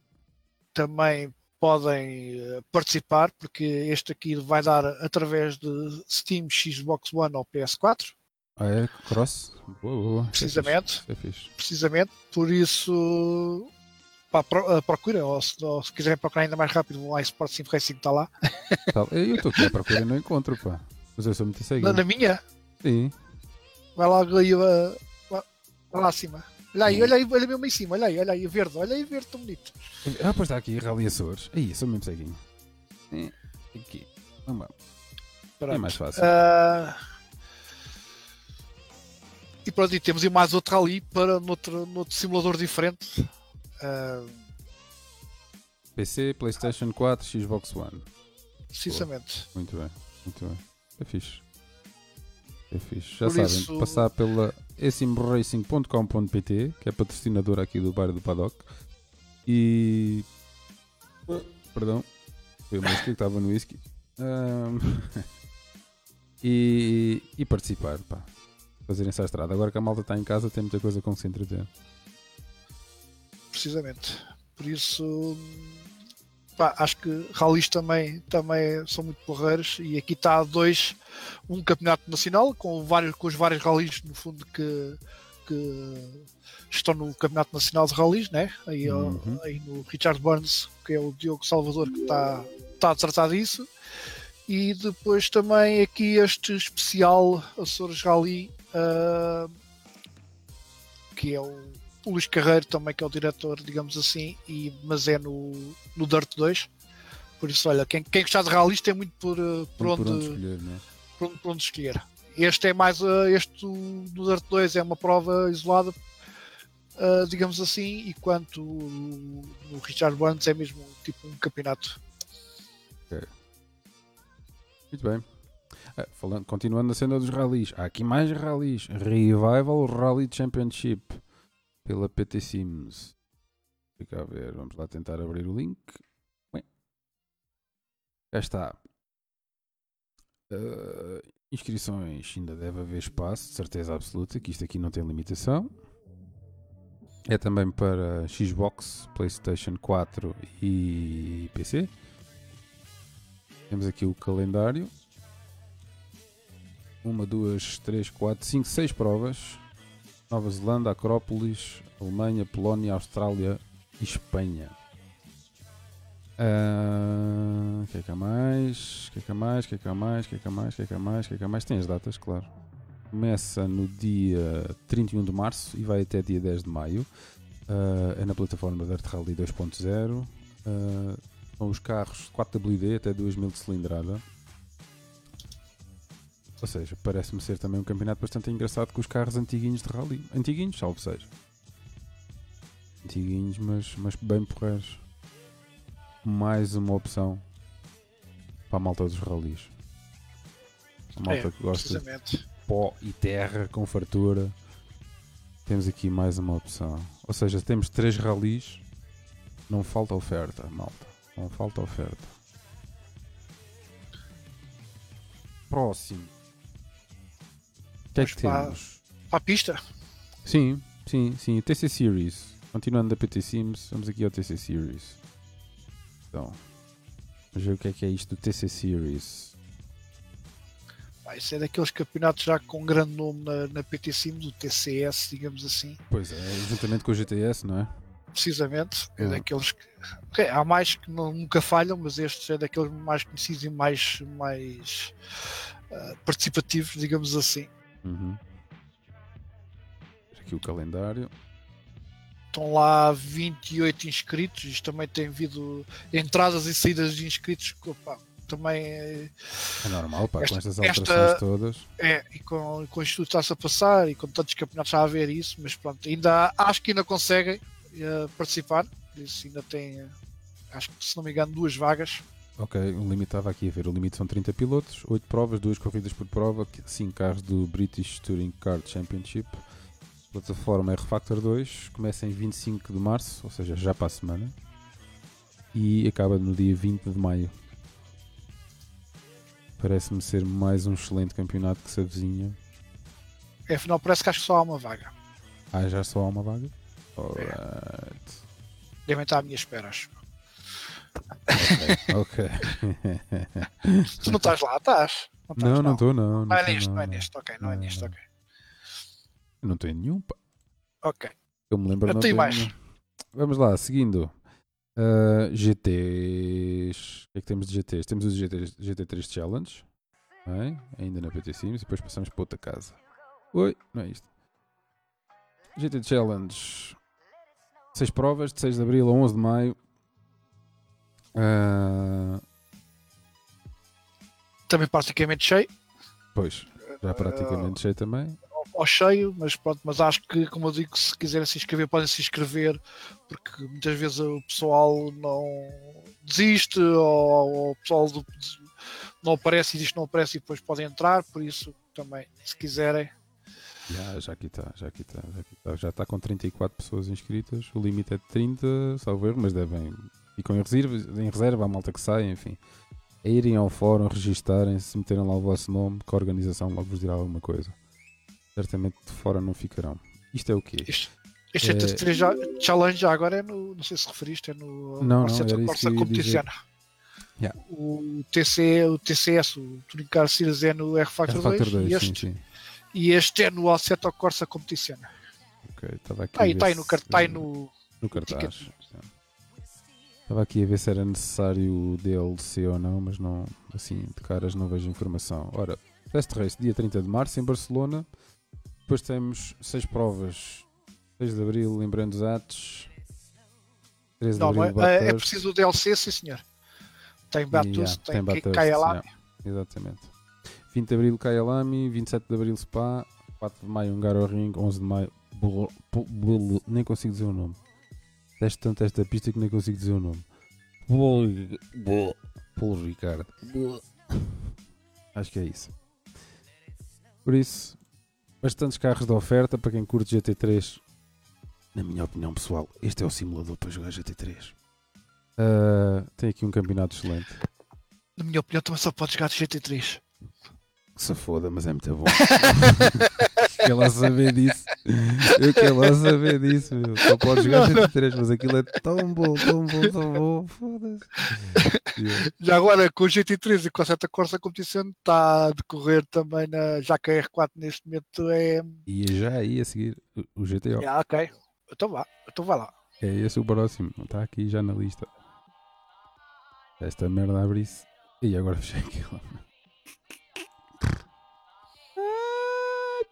Speaker 2: também podem eh, participar, porque este aqui vai dar através de Steam, Xbox One ou PS4,
Speaker 1: Ah, é? Cross? Boa, boa. É
Speaker 2: precisamente,
Speaker 1: é fixe.
Speaker 2: precisamente. Por isso, pá, eh, procura, ou se, ou se quiserem procurar ainda mais rápido, vão lá Sport Sim Racing está lá.
Speaker 1: Tal. Eu estou aqui à procura e não encontro, pá. Mas eu sou muito
Speaker 2: Na,
Speaker 1: seguido.
Speaker 2: na minha,
Speaker 1: Sim.
Speaker 2: vai lá, aí, eh, vai lá acima. Olha aí, olha aí, olha mesmo em cima, olha aí, olha aí, verde, olha aí, verde, tão bonito.
Speaker 1: Ah, pois está aqui, Rally Açores. Aí, sou mesmo ceguinho. É, Aqui. Vamos lá. É
Speaker 2: Pronto.
Speaker 1: mais fácil.
Speaker 2: Ah, e pronto, e temos aí mais outro ali para noutro, noutro simulador diferente. Ah,
Speaker 1: PC, PlayStation 4, Xbox One.
Speaker 2: precisamente.
Speaker 1: Muito bem, muito bem. É fixe. É fixe. Já
Speaker 2: Por
Speaker 1: sabem,
Speaker 2: isso-
Speaker 1: passar pela esimracing.com.pt, que é patrocinadora aqui do bar do Paddock. E. Perdão, foi o whisky que estava no whisky. Ahm, <laughs> e, e participar, pá. fazerem-se à estrada. Agora que a malta está em casa, tem muita coisa com que se entreter.
Speaker 2: Precisamente. Por isso, pá, acho que rallies também, também são muito porreiros e aqui está dois, um campeonato nacional com, vários, com os vários rallies no fundo que, que estão no campeonato nacional de rallies, né? aí,
Speaker 1: Uhum.
Speaker 2: aí no Richard Burns, que é o Diogo Salvador que está, está a tratar disso. E depois também aqui este especial Açores Rally, ah, que é o, o Luís Carreiro também, que é o diretor, digamos assim, e, mas é no, no Dirt 2. Por isso, olha, quem, quem gostar de rallies tem muito por, ah, por, onde,
Speaker 1: por onde escolher, não é?
Speaker 2: por, onde, por onde escolher. Este é mais, ah, este do Dirt 2 é uma prova isolada, ah, digamos assim, enquanto o, o Richard Burns é mesmo tipo um campeonato.
Speaker 1: Muito bem. Ah, falando, continuando na cena dos rallies, há aqui mais rallies. Revival Rally Championship pela PT Sims. Fica a ver, vamos lá tentar abrir o link. Bem, está. Ah, inscrições, ainda deve haver espaço, de certeza absoluta, que isto aqui não tem limitação. É também para Xbox, PlayStation 4 e PC. Temos aqui o calendário. Uma, duas, três, quatro, cinco, seis provas. Nova Zelândia, Acrópolis, Alemanha, Polónia, Austrália e Espanha. Ah, O que é que há mais? O que é que há mais? O que é que há mais? O que é que há mais? O que é que há mais? Que é que há mais? Tem as datas, claro. Começa no dia 31 de março e vai até dia 10 de maio. Ah, é na plataforma Dirt Rally 2.0. Ah, são os carros 4WD até 2000 de cilindrada. Ou seja, parece-me ser também um campeonato bastante engraçado com os carros antiguinhos de rally. Antiguinhos, salvo seja. Antiguinhos, mas, mas bem porreiros. Mais uma opção para a malta dos rallies. A malta
Speaker 2: É,
Speaker 1: que gosta de pó e terra com fartura. Temos aqui mais uma opção. Ou seja, temos três rallies. Não falta oferta, malta. Não falta oferta. Próximo. O que é que
Speaker 2: para-
Speaker 1: temos?
Speaker 2: Para a pista,
Speaker 1: Sim, sim, sim. TC Series. Continuando da PT Sims, vamos aqui ao TC Series. Então, vamos ver o que é que é isto do TC Series.
Speaker 2: pá, isso é daqueles campeonatos já com grande nome na, na PT Sim, do TCS, digamos assim.
Speaker 1: Pois é, juntamente com o GTS, não é?
Speaker 2: Precisamente, é
Speaker 1: Uhum.
Speaker 2: daqueles que. ok, há mais que não- nunca falham, mas estes é daqueles mais conhecidos e mais, mais ah, participativos, digamos assim.
Speaker 1: Uhum. Aqui o calendário.
Speaker 2: Estão lá 28 inscritos, isto também tem havido entradas e saídas de inscritos, pá, também é,
Speaker 1: É normal, pá,
Speaker 2: Esta-
Speaker 1: com estas
Speaker 2: esta-
Speaker 1: alterações todas.
Speaker 2: é, e com, com isto tudo está-se a passar e com tantos campeonatos a haver isso, mas pronto, ainda acho que ainda conseguem eh, participar, isso ainda tem, eh, acho que se não me engano, duas vagas.
Speaker 1: Ok, o limite estava aqui a ver. O limite são 30 pilotos, 8 provas, 2 corridas por prova, 5 carros do British Touring Car Championship. Plataforma R-Factor 2 começa em 25 de março, ou seja, já para a semana, e acaba no dia 20 de maio. Parece-me ser mais um excelente campeonato que se avizinha.
Speaker 2: É, afinal, parece que acho que só há uma vaga.
Speaker 1: Ah, já só há uma vaga? Alright.
Speaker 2: Devem estar à minha espera, acho.
Speaker 1: Ok. <laughs>
Speaker 2: Tu não estás lá, estás? estás,
Speaker 1: não, não estou, não.
Speaker 2: Não é
Speaker 1: tô,
Speaker 2: neste, não é
Speaker 1: não.
Speaker 2: neste, ok, não é
Speaker 1: Não, não.
Speaker 2: ok.
Speaker 1: Não em nenhum, pá.
Speaker 2: Ok.
Speaker 1: Eu me lembro
Speaker 2: Eu
Speaker 1: não
Speaker 2: tenho
Speaker 1: tenho
Speaker 2: mais.
Speaker 1: nenhum. Vamos lá, seguindo. Ah, GTs. O que é que temos de GTs? Temos os GTs, GT3 Challenge. ok? Ainda na PT Sims. E depois passamos para outra casa. Oi, não é isto. GT Challenge. 6 provas, de 6 de Abril a 11 de Maio. Ah,
Speaker 2: Também praticamente cheio,
Speaker 1: pois, já praticamente cheio também.
Speaker 2: ao cheio, mas pronto, mas acho que, como eu digo, se quiserem se inscrever, podem se inscrever, porque muitas vezes o pessoal não desiste, ou, ou o pessoal do- não aparece e diz que não aparece e depois podem entrar, por isso também, se quiserem,
Speaker 1: Já, já aqui está, já aqui está, já aqui está. Já está com 34 pessoas inscritas. O limite é de 30, salvo erro, mas devem. Ficam em reserva, em reserva, a malta que sai, enfim. É irem ao fórum, registarem-se, meterem lá o vosso nome, que a organização logo vos dirá alguma coisa. certamente de fora não ficarão. Isto é o quê?
Speaker 2: Este, este
Speaker 1: É-
Speaker 2: 73 já, challenge já agora é no. Não sei se referiste, é no
Speaker 1: Não, isso
Speaker 2: Corsa Competizione.
Speaker 1: Yeah.
Speaker 2: O, TC, o TCS, o Touring Car Series é no R-Factor
Speaker 1: É Factor
Speaker 2: 2,
Speaker 1: 2,
Speaker 2: e,
Speaker 1: sim,
Speaker 2: este,
Speaker 1: sim.
Speaker 2: e este é no Assetto Corsa Competizione.
Speaker 1: Ok, estava aqui.
Speaker 2: Está aí,
Speaker 1: ver
Speaker 2: tá aí no, tá aí no.
Speaker 1: no cartaz.
Speaker 2: ticket.
Speaker 1: Estava aqui a ver se era necessário o DLC ou não, mas não, assim, de caras não vejo informação. Ora, Test Race, dia 30 de março, em Barcelona. Depois temos seis provas. 6 de Abril em Brandos Atos. 13 de
Speaker 2: Não,
Speaker 1: Abril,
Speaker 2: é, é, é preciso o DLC, sim senhor. Tem Bathurst,
Speaker 1: Yeah,
Speaker 2: tem,
Speaker 1: Bathurst,
Speaker 2: Kyalami.
Speaker 1: yeah, exatamente. 20 de Abril, Kyalami. 27 de Abril, Spa. 4 de Maio, Hungaroring. 11 de Maio, Bul- Bul- Bul- nem consigo dizer o nome. Teste tanto esta pista que nem consigo dizer o nome. Paulo Ricardo. Acho que é isso. Por isso, bastantes carros de oferta para quem curte GT3. Na minha opinião pessoal, este é o simulador para jogar GT3. Ah, tem aqui um campeonato excelente.
Speaker 2: Na minha opinião, também só pode jogar de GT3.
Speaker 1: Que se foda, mas é muito bom. <laughs> quer lá saber disso. Eu quero lá saber disso, meu. Só pode jogar
Speaker 2: Não, não.
Speaker 1: GT3, mas aquilo é tão bom, tão bom, tão bom. Foda-se. Yeah. <laughs>
Speaker 2: Já agora, com o GT3 e com a Santa Corsa Competição, está a decorrer também na. Já que a R4 neste momento é.
Speaker 1: E é já aí a seguir o- GTO.
Speaker 2: Ah, ok. Então vá, então vá lá.
Speaker 1: É esse o próximo. Está aqui já na lista. Esta merda abre-se. E agora <laughs> fechei aquilo.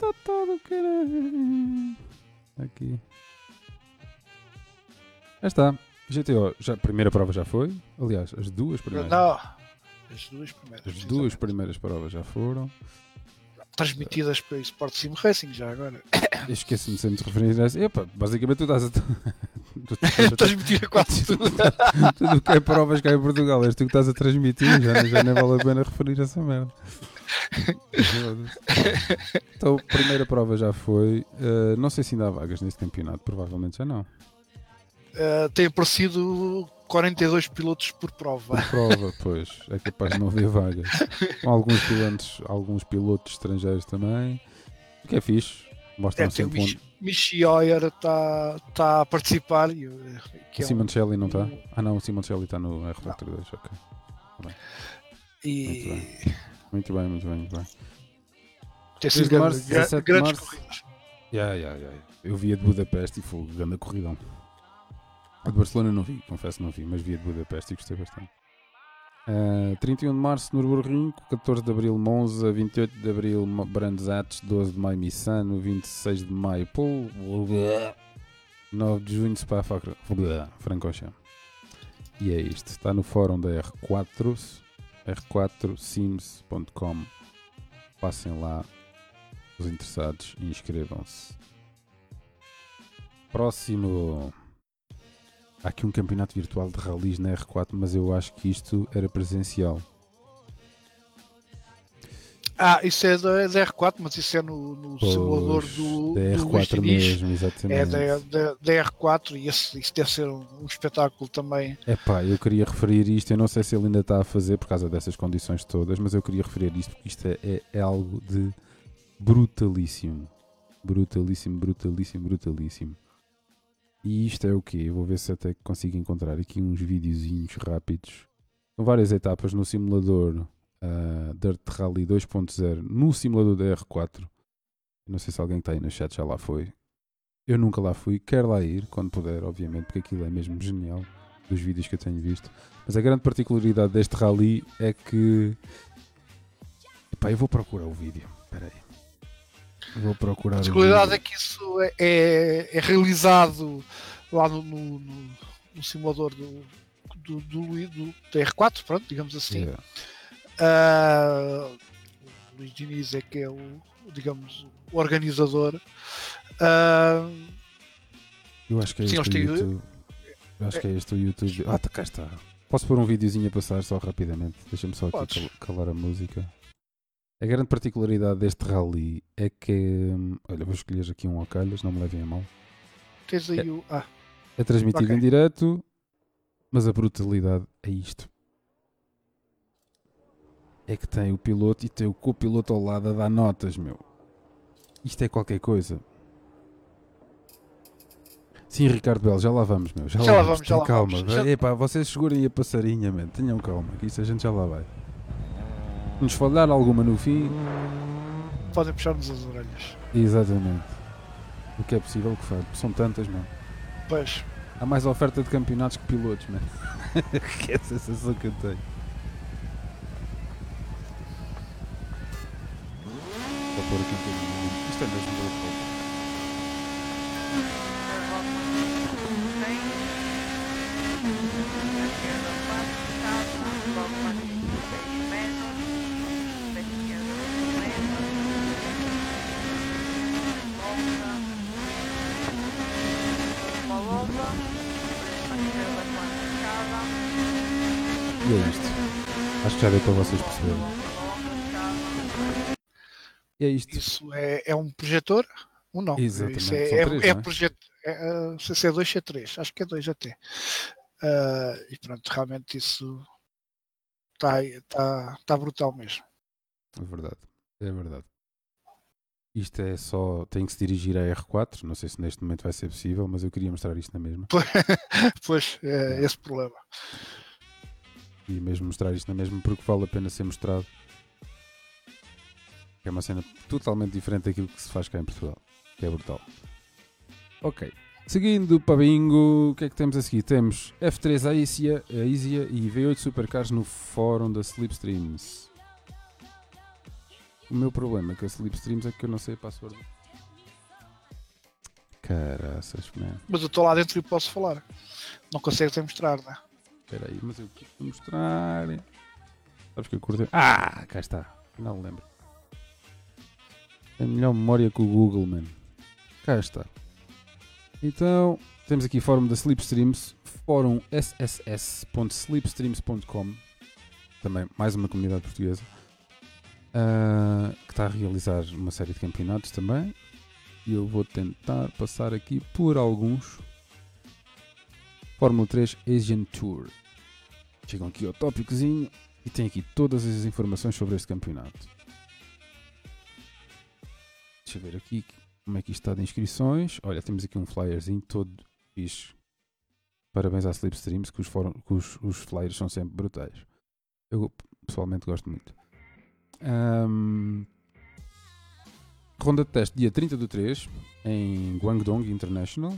Speaker 1: Está todo caralho. Aqui. Já está. GTO, já, a primeira prova já foi. Aliás, as duas primeiras.
Speaker 2: Não, as duas primeiras.
Speaker 1: As duas primeiras provas já foram.
Speaker 2: Transmitidas pelo Sport Sim Racing, já agora.
Speaker 1: Esqueci-me sempre de referir a isso. Epa, basicamente tu estás a. tu estás a-
Speaker 2: quase tudo.
Speaker 1: Tudo o que é provas cá em Portugal, és tu que estás a transmitir, já, já nem vale a pena referir essa merda. Então, a primeira prova já foi. eh, não sei se ainda há vagas neste campeonato, provavelmente já não.
Speaker 2: Uh, tem aparecido 42 pilotos por prova.
Speaker 1: Por prova, pois, é capaz de não haver vagas. <laughs> Com alguns pilotos, alguns pilotos estrangeiros também. O que é fixe. Mostram
Speaker 2: É,
Speaker 1: sempre
Speaker 2: Mich
Speaker 1: onde.
Speaker 2: Michi Oyer está tá a participar. e, uh, que
Speaker 1: O
Speaker 2: é um-
Speaker 1: Simoncelli não está? Ah não, o Simoncelli está no R Factor 2, ok.
Speaker 2: e
Speaker 1: Muito bem, muito bem, muito bem.
Speaker 2: tem
Speaker 1: 3
Speaker 2: sido
Speaker 1: de março,
Speaker 2: grande- gra-
Speaker 1: 17 de
Speaker 2: grandes
Speaker 1: março.
Speaker 2: corridas.
Speaker 1: Ya, ya, ya. Eu vi a de Budapeste e foi grande corridão. A de Barcelona não vi, confesso não vi, mas vi a de Budapeste e gostei bastante. Ah, 31 de março, Nürburgring, 14 de abril, Monza, 28 de abril, Brands Hatch, 12 de maio, Missano, 26 de maio, Pol, 9 de junho, Spa, Francorchamps. E é isto, está no fórum da R4, r4sims.com. Passem lá, os interessados, e inscrevam-se. Próximo. Há aqui um campeonato virtual de rallies na R4, mas eu acho que isto era presencial.
Speaker 2: Ah, isso é da, da R4, mas isso é no, no simulador
Speaker 1: Pois,
Speaker 2: do,
Speaker 1: da
Speaker 2: do Luís
Speaker 1: R4
Speaker 2: Diniz.
Speaker 1: mesmo,
Speaker 2: É
Speaker 1: exatamente.
Speaker 2: da, da, da R4 e esse, isso deve ser um, um espetáculo também.
Speaker 1: Epá, eu queria referir isto, eu não sei se ele ainda está a fazer por causa dessas condições todas, mas eu queria referir isto porque isto é, é- é algo de brutalíssimo. Brutalíssimo, brutalíssimo, brutalíssimo. E isto é o quê? Eu vou ver se até consigo encontrar aqui uns videozinhos rápidos. São várias etapas no simulador ah, Dirt Rally 2.0 no simulador da R4. Não sei se alguém que está aí no chat já lá foi. Eu nunca lá fui, quero lá ir quando puder, obviamente, porque aquilo é mesmo genial dos vídeos que eu tenho visto. Mas a grande particularidade deste rally é que. Epá, eu vou procurar o vídeo. Espera aí. Vou procurar
Speaker 2: A particularidade é que isso é, é, é realizado lá no, no, no- no simulador do, do, do, do- da R4, pronto, digamos assim.
Speaker 1: Yeah.
Speaker 2: Ah, o Luís Diniz é que é o, digamos, o organizador. Ah,
Speaker 1: Eu acho que é
Speaker 2: Sim,
Speaker 1: este o
Speaker 2: têm-
Speaker 1: YouTube. Eu acho que é este o YouTube. Ah, tá, cá está. Posso pôr um videozinho a passar só rapidamente? Deixa-me só aqui
Speaker 2: Podes.
Speaker 1: calar a música. A grande particularidade deste rally é que. hum, Olha, vou escolher aqui um ao calhas, não me levem a mal.
Speaker 2: tens aí o. Ah,
Speaker 1: É transmitido
Speaker 2: Ok.
Speaker 1: em direto, mas a brutalidade é isto. É que tem o piloto e tem o copiloto ao lado a dar notas, meu. Isto é qualquer coisa. Sim, Ricardo Belo, já lá vamos, meu. Já,
Speaker 2: Já
Speaker 1: lá vamos,
Speaker 2: vamos, já lá
Speaker 1: calma.
Speaker 2: vamos. Já-
Speaker 1: Epá, vocês segurem a passarinha, man. Tenham calma, que isso a gente já lá vai. Nos falhar alguma no fim,
Speaker 2: Podem puxar-nos as orelhas.
Speaker 1: exatamente. O que é possível que faça. São tantas, mano.
Speaker 2: Pois,
Speaker 1: Há mais oferta de campeonatos que pilotos, man. <laughs> que é a sensação que eu tenho. Vou pôr aqui um bocadinho. Isto é mesmo do outro E é isto. Acho que já deu para vocês perceberem. É isto.
Speaker 2: isso é, é um projetor? Um não.
Speaker 1: Exatamente,
Speaker 2: Isso é, é,
Speaker 1: três,
Speaker 2: é
Speaker 1: não é?
Speaker 2: projeto. É, ah, não sei se é 2 ou 3. Acho que é 2 até. Ah, e pronto, realmente isso está tá, tá brutal mesmo.
Speaker 1: É verdade. É verdade. Isto é só. Tem que se dirigir a R4. Não sei se neste momento vai ser possível, mas eu queria mostrar isto na mesma. <laughs>
Speaker 2: Pois, é esse problema.
Speaker 1: E mesmo mostrar isto na mesma porque vale a pena ser mostrado. É uma cena totalmente diferente daquilo que se faz cá em Portugal. Que é brutal. Ok. Seguindo para bingo, o que é que temos a seguir? Temos F3 Aisia, a Isia e V8 Supercars no fórum da Slipstreams. O meu problema com a Slipstreams é que eu não sei a password. Caraças, man.
Speaker 2: Mas eu estou lá dentro e posso falar. Não consegue até mostrar, né?
Speaker 1: Espera aí, mas eu quero mostrar. Sabes que eu curto. Ah, cá está. Não lembro. Tem melhor memória que o Google, man. Cá está. Então, temos aqui fórum da Slipstreams, fórum sss.slipstreams.com. Também mais uma comunidade portuguesa. ah, que está a realizar uma série de campeonatos também. E eu vou tentar passar aqui por alguns. Fórmula 3 Asian Tour. Chegam aqui ao tópicozinho e tem aqui todas as informações sobre este campeonato. Deixa eu ver aqui como é que isto está de inscrições. Olha, temos aqui um flyerzinho todo fixe. Parabéns à Slipstreams, que os, fórum- que os, os flyers são sempre brutais. Eu pessoalmente gosto muito. Ahm, ronda de teste dia 30 do 3 em Guangdong International.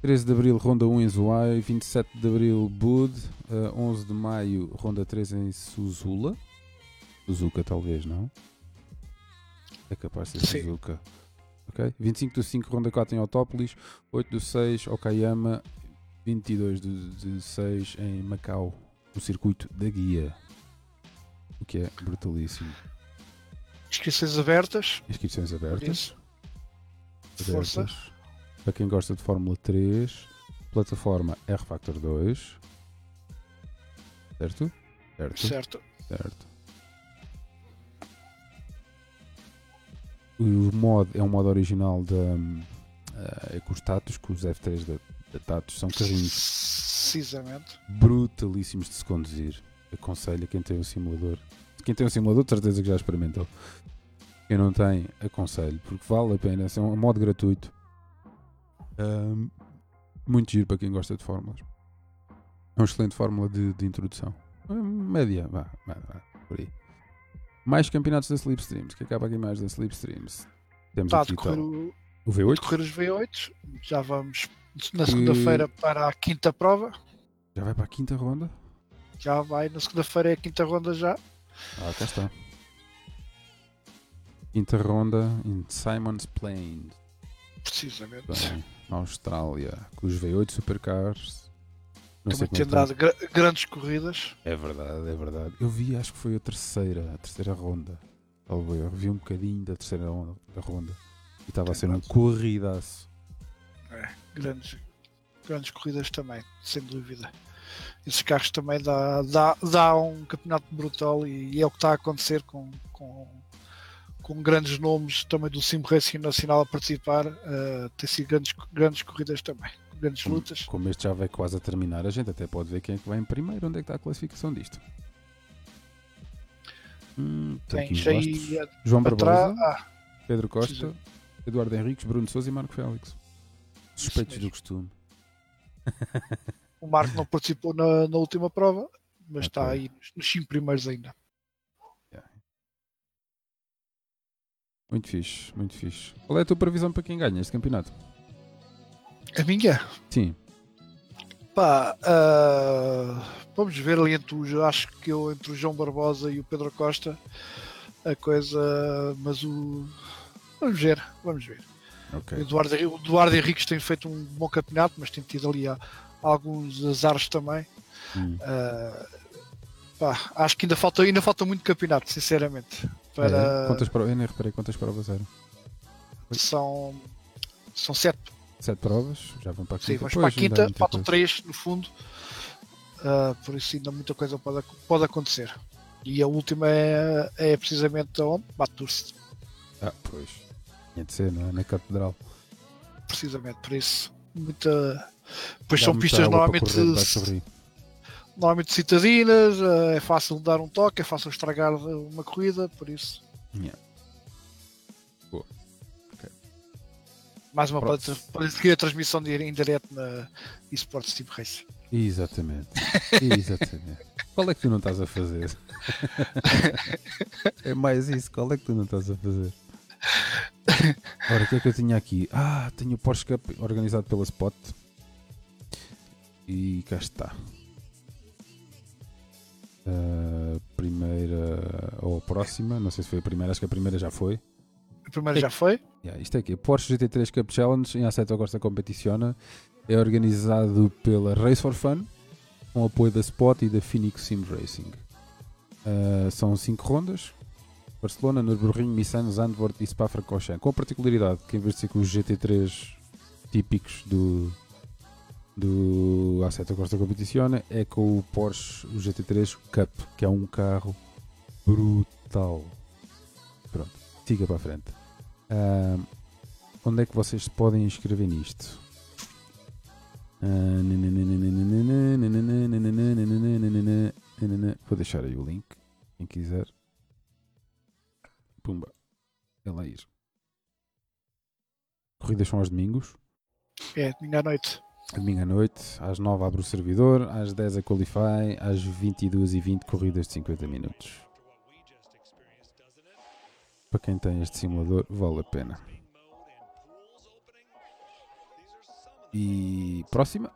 Speaker 1: 13 de Abril, Ronda 1 em Zhuhai, 27 de Abril, Bud, eh, 11 de Maio, Ronda 3 em Suzula. Suzuka talvez, não? É capaz de ser. Suzuka. Ok? 25 do 5, Ronda 4 em Autópolis, 8 do 6, Okayama, 22 do, de 6 em Macau, no circuito da guia. O que é brutalíssimo.
Speaker 2: Inscrições abertas.
Speaker 1: Inscrições abertas.
Speaker 2: isso. Força.
Speaker 1: abertas. Para quem gosta de Fórmula 3, plataforma R Factor 2. Certo? Certo.
Speaker 2: Certo.
Speaker 1: Certo. O mod é um mod original da hum, eh, EcoStatus, que os F3 da, da Tatus são carrinhos
Speaker 2: Precisamente.
Speaker 1: brutalíssimos de se conduzir. Aconselho a quem tem um simulador. Quem tem um simulador, de certeza que já experimentou. Quem não tem, aconselho, porque vale a pena. É um modo gratuito. Ahm, muito giro para quem gosta de fórmulas. É uma excelente fórmula de, de introdução. Média, vá, vá, vá, por aí. Mais campeonatos da Slipstreams. O que acaba aqui mais da Slipstreams? Temos
Speaker 2: Está a
Speaker 1: aqui
Speaker 2: decorrer,
Speaker 1: tal,
Speaker 2: o,
Speaker 1: o V8.
Speaker 2: decorrer os V8. Já vamos na segunda-feira para a quinta prova.
Speaker 1: Já vai para a quinta ronda.
Speaker 2: Já vai na segunda-feira é a quinta ronda já.
Speaker 1: Ah, cá está. Quinta ronda em Simon's Plain.
Speaker 2: Precisamente.
Speaker 1: Bem, na Austrália, com os V8 Supercars. Não
Speaker 2: Também
Speaker 1: como é
Speaker 2: dado gra- grandes corridas.
Speaker 1: É verdade, é verdade. Eu vi, acho que foi a terceira, a terceira ronda. Salvo eu. Vi um bocadinho da terceira ronda. Da ronda. E estava a ser um corridaço.
Speaker 2: Grandes, grandes corridas também, sem dúvida. Esses carros também dá, dá, dá um campeonato brutal e, é o que está a acontecer com, com, com grandes nomes também do Sim Racing Nacional a participar. eh, tem sido grandes, grandes corridas também, grandes
Speaker 1: Como,
Speaker 2: lutas.
Speaker 1: como este já vai quase a terminar, a gente até pode ver quem é que vai em primeiro, onde é que está a classificação disto. Hum,
Speaker 2: Tens aí.
Speaker 1: João. Barbosa,
Speaker 2: Ah,
Speaker 1: Pedro Costa,
Speaker 2: Precisa-
Speaker 1: Eduardo Henriques, Bruno Souza e Marco Félix. Suspeitos do costume. <laughs>
Speaker 2: o Marco não participou na, na última prova, mas está
Speaker 1: Ok.
Speaker 2: aí nos- nos 5 primeiros ainda.
Speaker 1: Muito fixe, muito fixe. Qual é a tua previsão para quem ganha este campeonato?
Speaker 2: A minha?
Speaker 1: Sim,
Speaker 2: Pá, ah, vamos ver ali entre os, acho que eu entre o João Barbosa e o Pedro Costa a coisa, mas o vamos ver, vamos ver. O
Speaker 1: ok.
Speaker 2: Eduardo, o Eduardo Henriques tem feito um bom campeonato, mas tem tido ali ah, alguns azares também.
Speaker 1: Hum.
Speaker 2: Ah, pá, acho que ainda falta, ainda falta muito campeonato, sinceramente. Para,
Speaker 1: É, quantas provas? Eu nem reparei quantas provas eram.
Speaker 2: são, são sete
Speaker 1: Sete provas, já vão para a quinta.
Speaker 2: Sim, vamos
Speaker 1: Pois,
Speaker 2: para a quinta, faltam três no fundo, Ah, por isso ainda muita coisa pode, pode acontecer. E a última é, é precisamente onde? Baturse,
Speaker 1: Ah, pois. Tinha de ser, não é? Na catedral.
Speaker 2: precisamente, por isso. Muita. Depois
Speaker 1: Dá
Speaker 2: são pistas normalmente,
Speaker 1: correr
Speaker 2: normalmente citadinas, ah, é fácil dar um toque, é fácil estragar uma corrida, por isso.
Speaker 1: Yeah.
Speaker 2: Mais uma seguir a transmissão de- em direto na eSports Team Race.
Speaker 1: Exatamente. Exatamente. <laughs> Qual é que tu não estás a fazer? <laughs> é mais isso. Qual é que tu não estás a fazer? Ora, o que é que eu tinha aqui? Ah, tenho o Porsche Cup organizado pela Spot. E cá está. A primeira ou a próxima, não sei se foi a primeira, acho que a primeira já foi.
Speaker 2: A primeira já foi?
Speaker 1: Yeah, isto é aqui, Porsche GT3 Cup Challenge em Assetto Corsa Competiciona é organizado pela Race for Fun com apoio da Spot e da Phoenix Sim Racing. Uh, são 5 rondas: Barcelona, Nürburgring, Misano, Zandvoort e Spa-Francorchamps. Com a particularidade que, em vez de ser com os GT3 típicos do, do Assetto Corsa Competiciona, é com o Porsche o GT3 Cup, que é um carro brutal. Siga para a frente. Ah, onde é que vocês se podem inscrever nisto? Ah, Vou deixar aí o link, quem quiser. Pumba. É lá ir. Corridas são aos domingos.
Speaker 2: É, domingo à noite.
Speaker 1: Domingo à noite, às 9 abre o servidor, às 10 a Qualify, às 22h20 corridas de 50 minutos. Para quem tem este simulador, vale a pena. E próxima?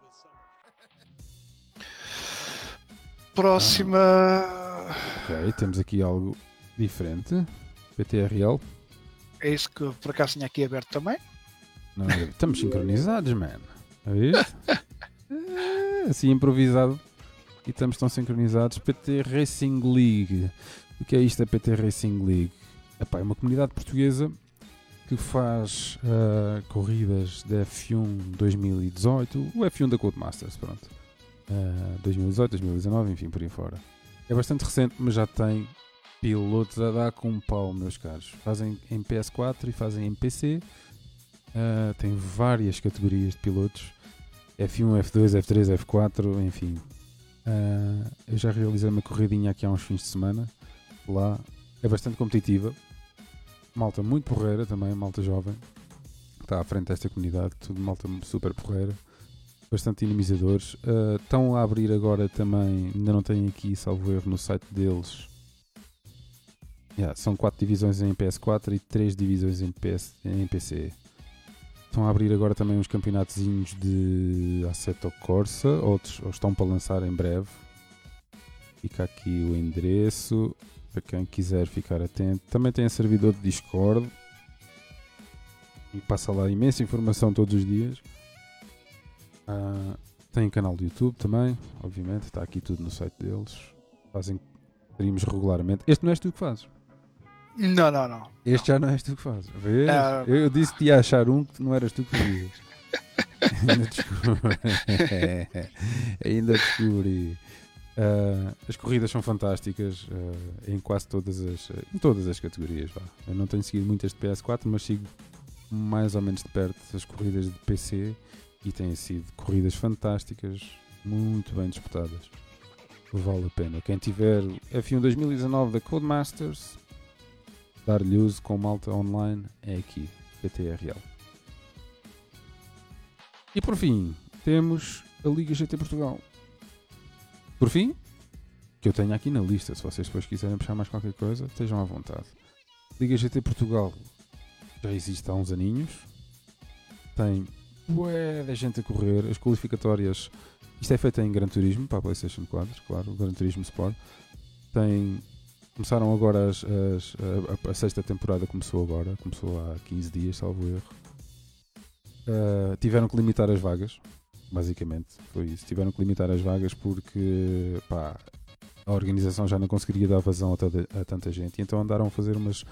Speaker 2: Próxima.
Speaker 1: Ok, temos aqui algo diferente. PTRL.
Speaker 2: É isso que por acaso tinha aqui aberto também.
Speaker 1: Não, é? estamos sincronizados, man. É? É, assim improvisado. E estamos tão sincronizados. PT Racing League. O que é isto, a PT Racing League? Epá, é uma comunidade portuguesa que faz ah, corridas da F1 2018. O F1 da Codemasters, pronto. Ah, 2018, 2019, enfim, por aí fora. É bastante recente, mas já tem pilotos a dar com um pau, meus caros. Fazem em PS4 e fazem em PC. Uh, tem várias categorias de pilotos: F1, F2, F3, F4, enfim. Uh, eu já realizei uma corridinha aqui há uns fins de semana. Lá é bastante competitiva. Malta muito porreira também, malta jovem. Está à frente desta comunidade, tudo malta super porreira. Bastante dinamizadores. Uh, estão a abrir agora também, ainda não tenho aqui, salvo erro, no site deles. Yeah, são 4 divisões em PS4 e 3 divisões em, PS, em PC. Estão a abrir agora também uns campeonatozinhos de Assetto Corsa, outros ou estão para lançar em breve. Fica aqui o endereço para quem quiser ficar atento. Também tem servidor de Discord e passa lá imensa informação todos os dias. Ah, tem canal do YouTube também, obviamente, está aqui tudo no site deles. Fazem streams regularmente. Este não és tu que fazes.
Speaker 2: Não, não, não.
Speaker 1: Este já não és tu que fazes. Vês?
Speaker 2: Não.
Speaker 1: Eu disse que ia achar um que não eras tu que fazias. <laughs> <laughs> Ainda descobri. Ainda descobri. Ah, as corridas são fantásticas ah, em quase todas as em todas as categorias. Vá. Eu não tenho seguido muitas de PS4, mas sigo mais ou menos de perto as corridas de PC e têm sido corridas fantásticas, muito bem disputadas. vale a pena. Quem tiver F1 2019 da Codemasters, dar-lhe uso com malta online é aqui, PTRL. E por fim, temos a Liga GT Portugal. Por fim, que eu tenho aqui na lista, se vocês depois quiserem puxar mais qualquer coisa, estejam à vontade. Liga GT Portugal já existe há uns aninhos, tem bué da gente a correr, as qualificatórias, isto é feito em Gran Turismo para a PlayStation 4, claro, o Gran Turismo Sport. Tem, começaram agora as, as- a, a- a sexta temporada começou agora, começou há 15 dias, salvo erro. Uh, tiveram que limitar as vagas, basicamente, foi isso. Tiveram que limitar as vagas porque pá, a organização já não conseguiria dar vazão a, a tanta gente, e então andaram a fazer umas,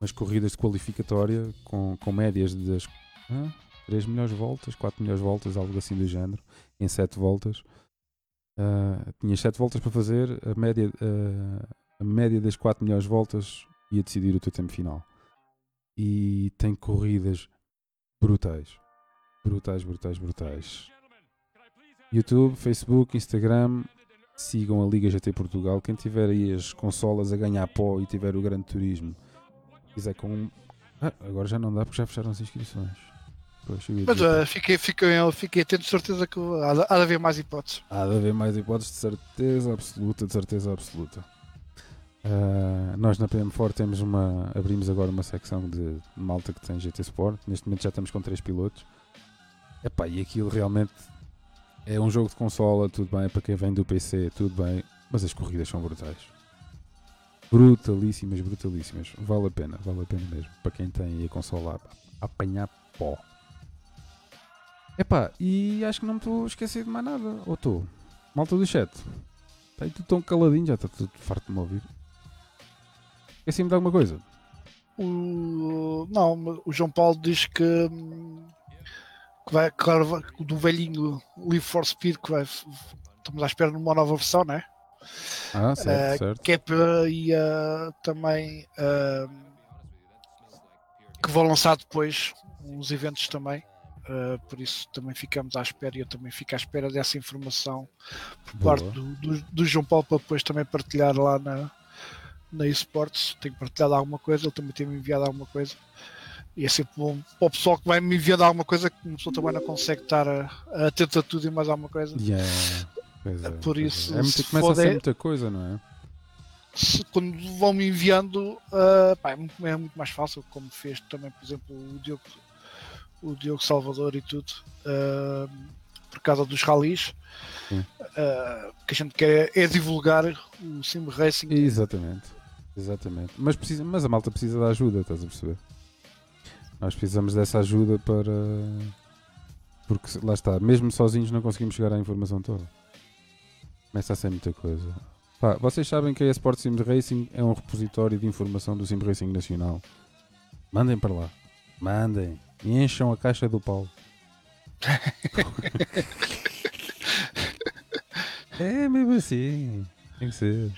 Speaker 1: umas corridas de qualificatória com, com médias das hã? 3 melhores voltas, 4 melhores voltas, algo assim do género, em 7 voltas. Uh, tinhas 7 voltas para fazer, a média, uh, a média das 4 melhores voltas ia decidir o teu tempo final. E tem corridas brutais. Brutais, brutais, brutais. YouTube, Facebook, Instagram, sigam a Liga GT Portugal. Quem tiver aí as consolas a ganhar pó e tiver o Grande Turismo, quiser com. Ah, agora já não dá porque já fecharam as inscrições.
Speaker 2: Mas uh, fiquei, fiquei, fiquei atento, de certeza que há, de- há de haver mais hipóteses.
Speaker 1: Há de haver mais hipóteses de certeza absoluta, de certeza absoluta. Ah, nós na PM4 temos uma. abrimos agora uma secção de malta que tem GT Sport. Neste momento já estamos com 3 pilotos. Epá, e aquilo realmente é um jogo de consola, tudo bem, para quem vem do PC, tudo bem, mas as corridas são brutais. Brutalíssimas, brutalíssimas. Vale a pena, vale a pena mesmo. Para quem tem a consola a, a apanhar pó. Epá, e acho que não me estou a esquecer de mais nada. Ou estou? Malta do chat. Está aí tudo tão caladinho, já está tudo farto de me ouvir. Esqueci-me de alguma coisa.
Speaker 2: O, não, o João Paulo diz que, hum, que vai, claro, do velhinho Live for Speed, que vai, estamos à espera de uma nova versão, né?
Speaker 1: Ah, certo,
Speaker 2: Eh,
Speaker 1: certo.
Speaker 2: Que é para e ah, também ah, que vão lançar depois uns eventos também. ah, por isso também ficamos à espera e eu também fico à espera dessa informação por
Speaker 1: Boa.
Speaker 2: parte do, do, do João Paulo para depois também partilhar lá na, na eSports. Tenho partilhado alguma coisa, ele também tem-me enviado alguma coisa. E é sempre bom para o pessoal que vai me enviando alguma coisa que uma pessoa também não consegue estar a, a atento a tudo e mais alguma coisa.
Speaker 1: Yeah, pois é,
Speaker 2: Por isso,
Speaker 1: é. É muito- começa a ser muita coisa, não é?
Speaker 2: se- quando vão me enviando, ah, pá, é, muito, é muito mais fácil, como fez também, por exemplo, o Diogo, o Diogo Salvador e tudo, ah, por causa dos ralis. O que a gente quer é, é divulgar o Sim Racing.
Speaker 1: Exatamente. Exatamente. Mas, precisa, mas a malta precisa de ajuda, estás a perceber? Nós precisamos dessa ajuda para. Porque lá está, mesmo sozinhos não conseguimos chegar à informação toda. Começa a ser muita coisa. Pá, vocês sabem que a Sport Sim Racing é um repositório de informação do Sim Racing Nacional. Mandem para lá. Mandem. E encham a caixa do Paulo. <laughs> é mesmo assim. Tem que ser.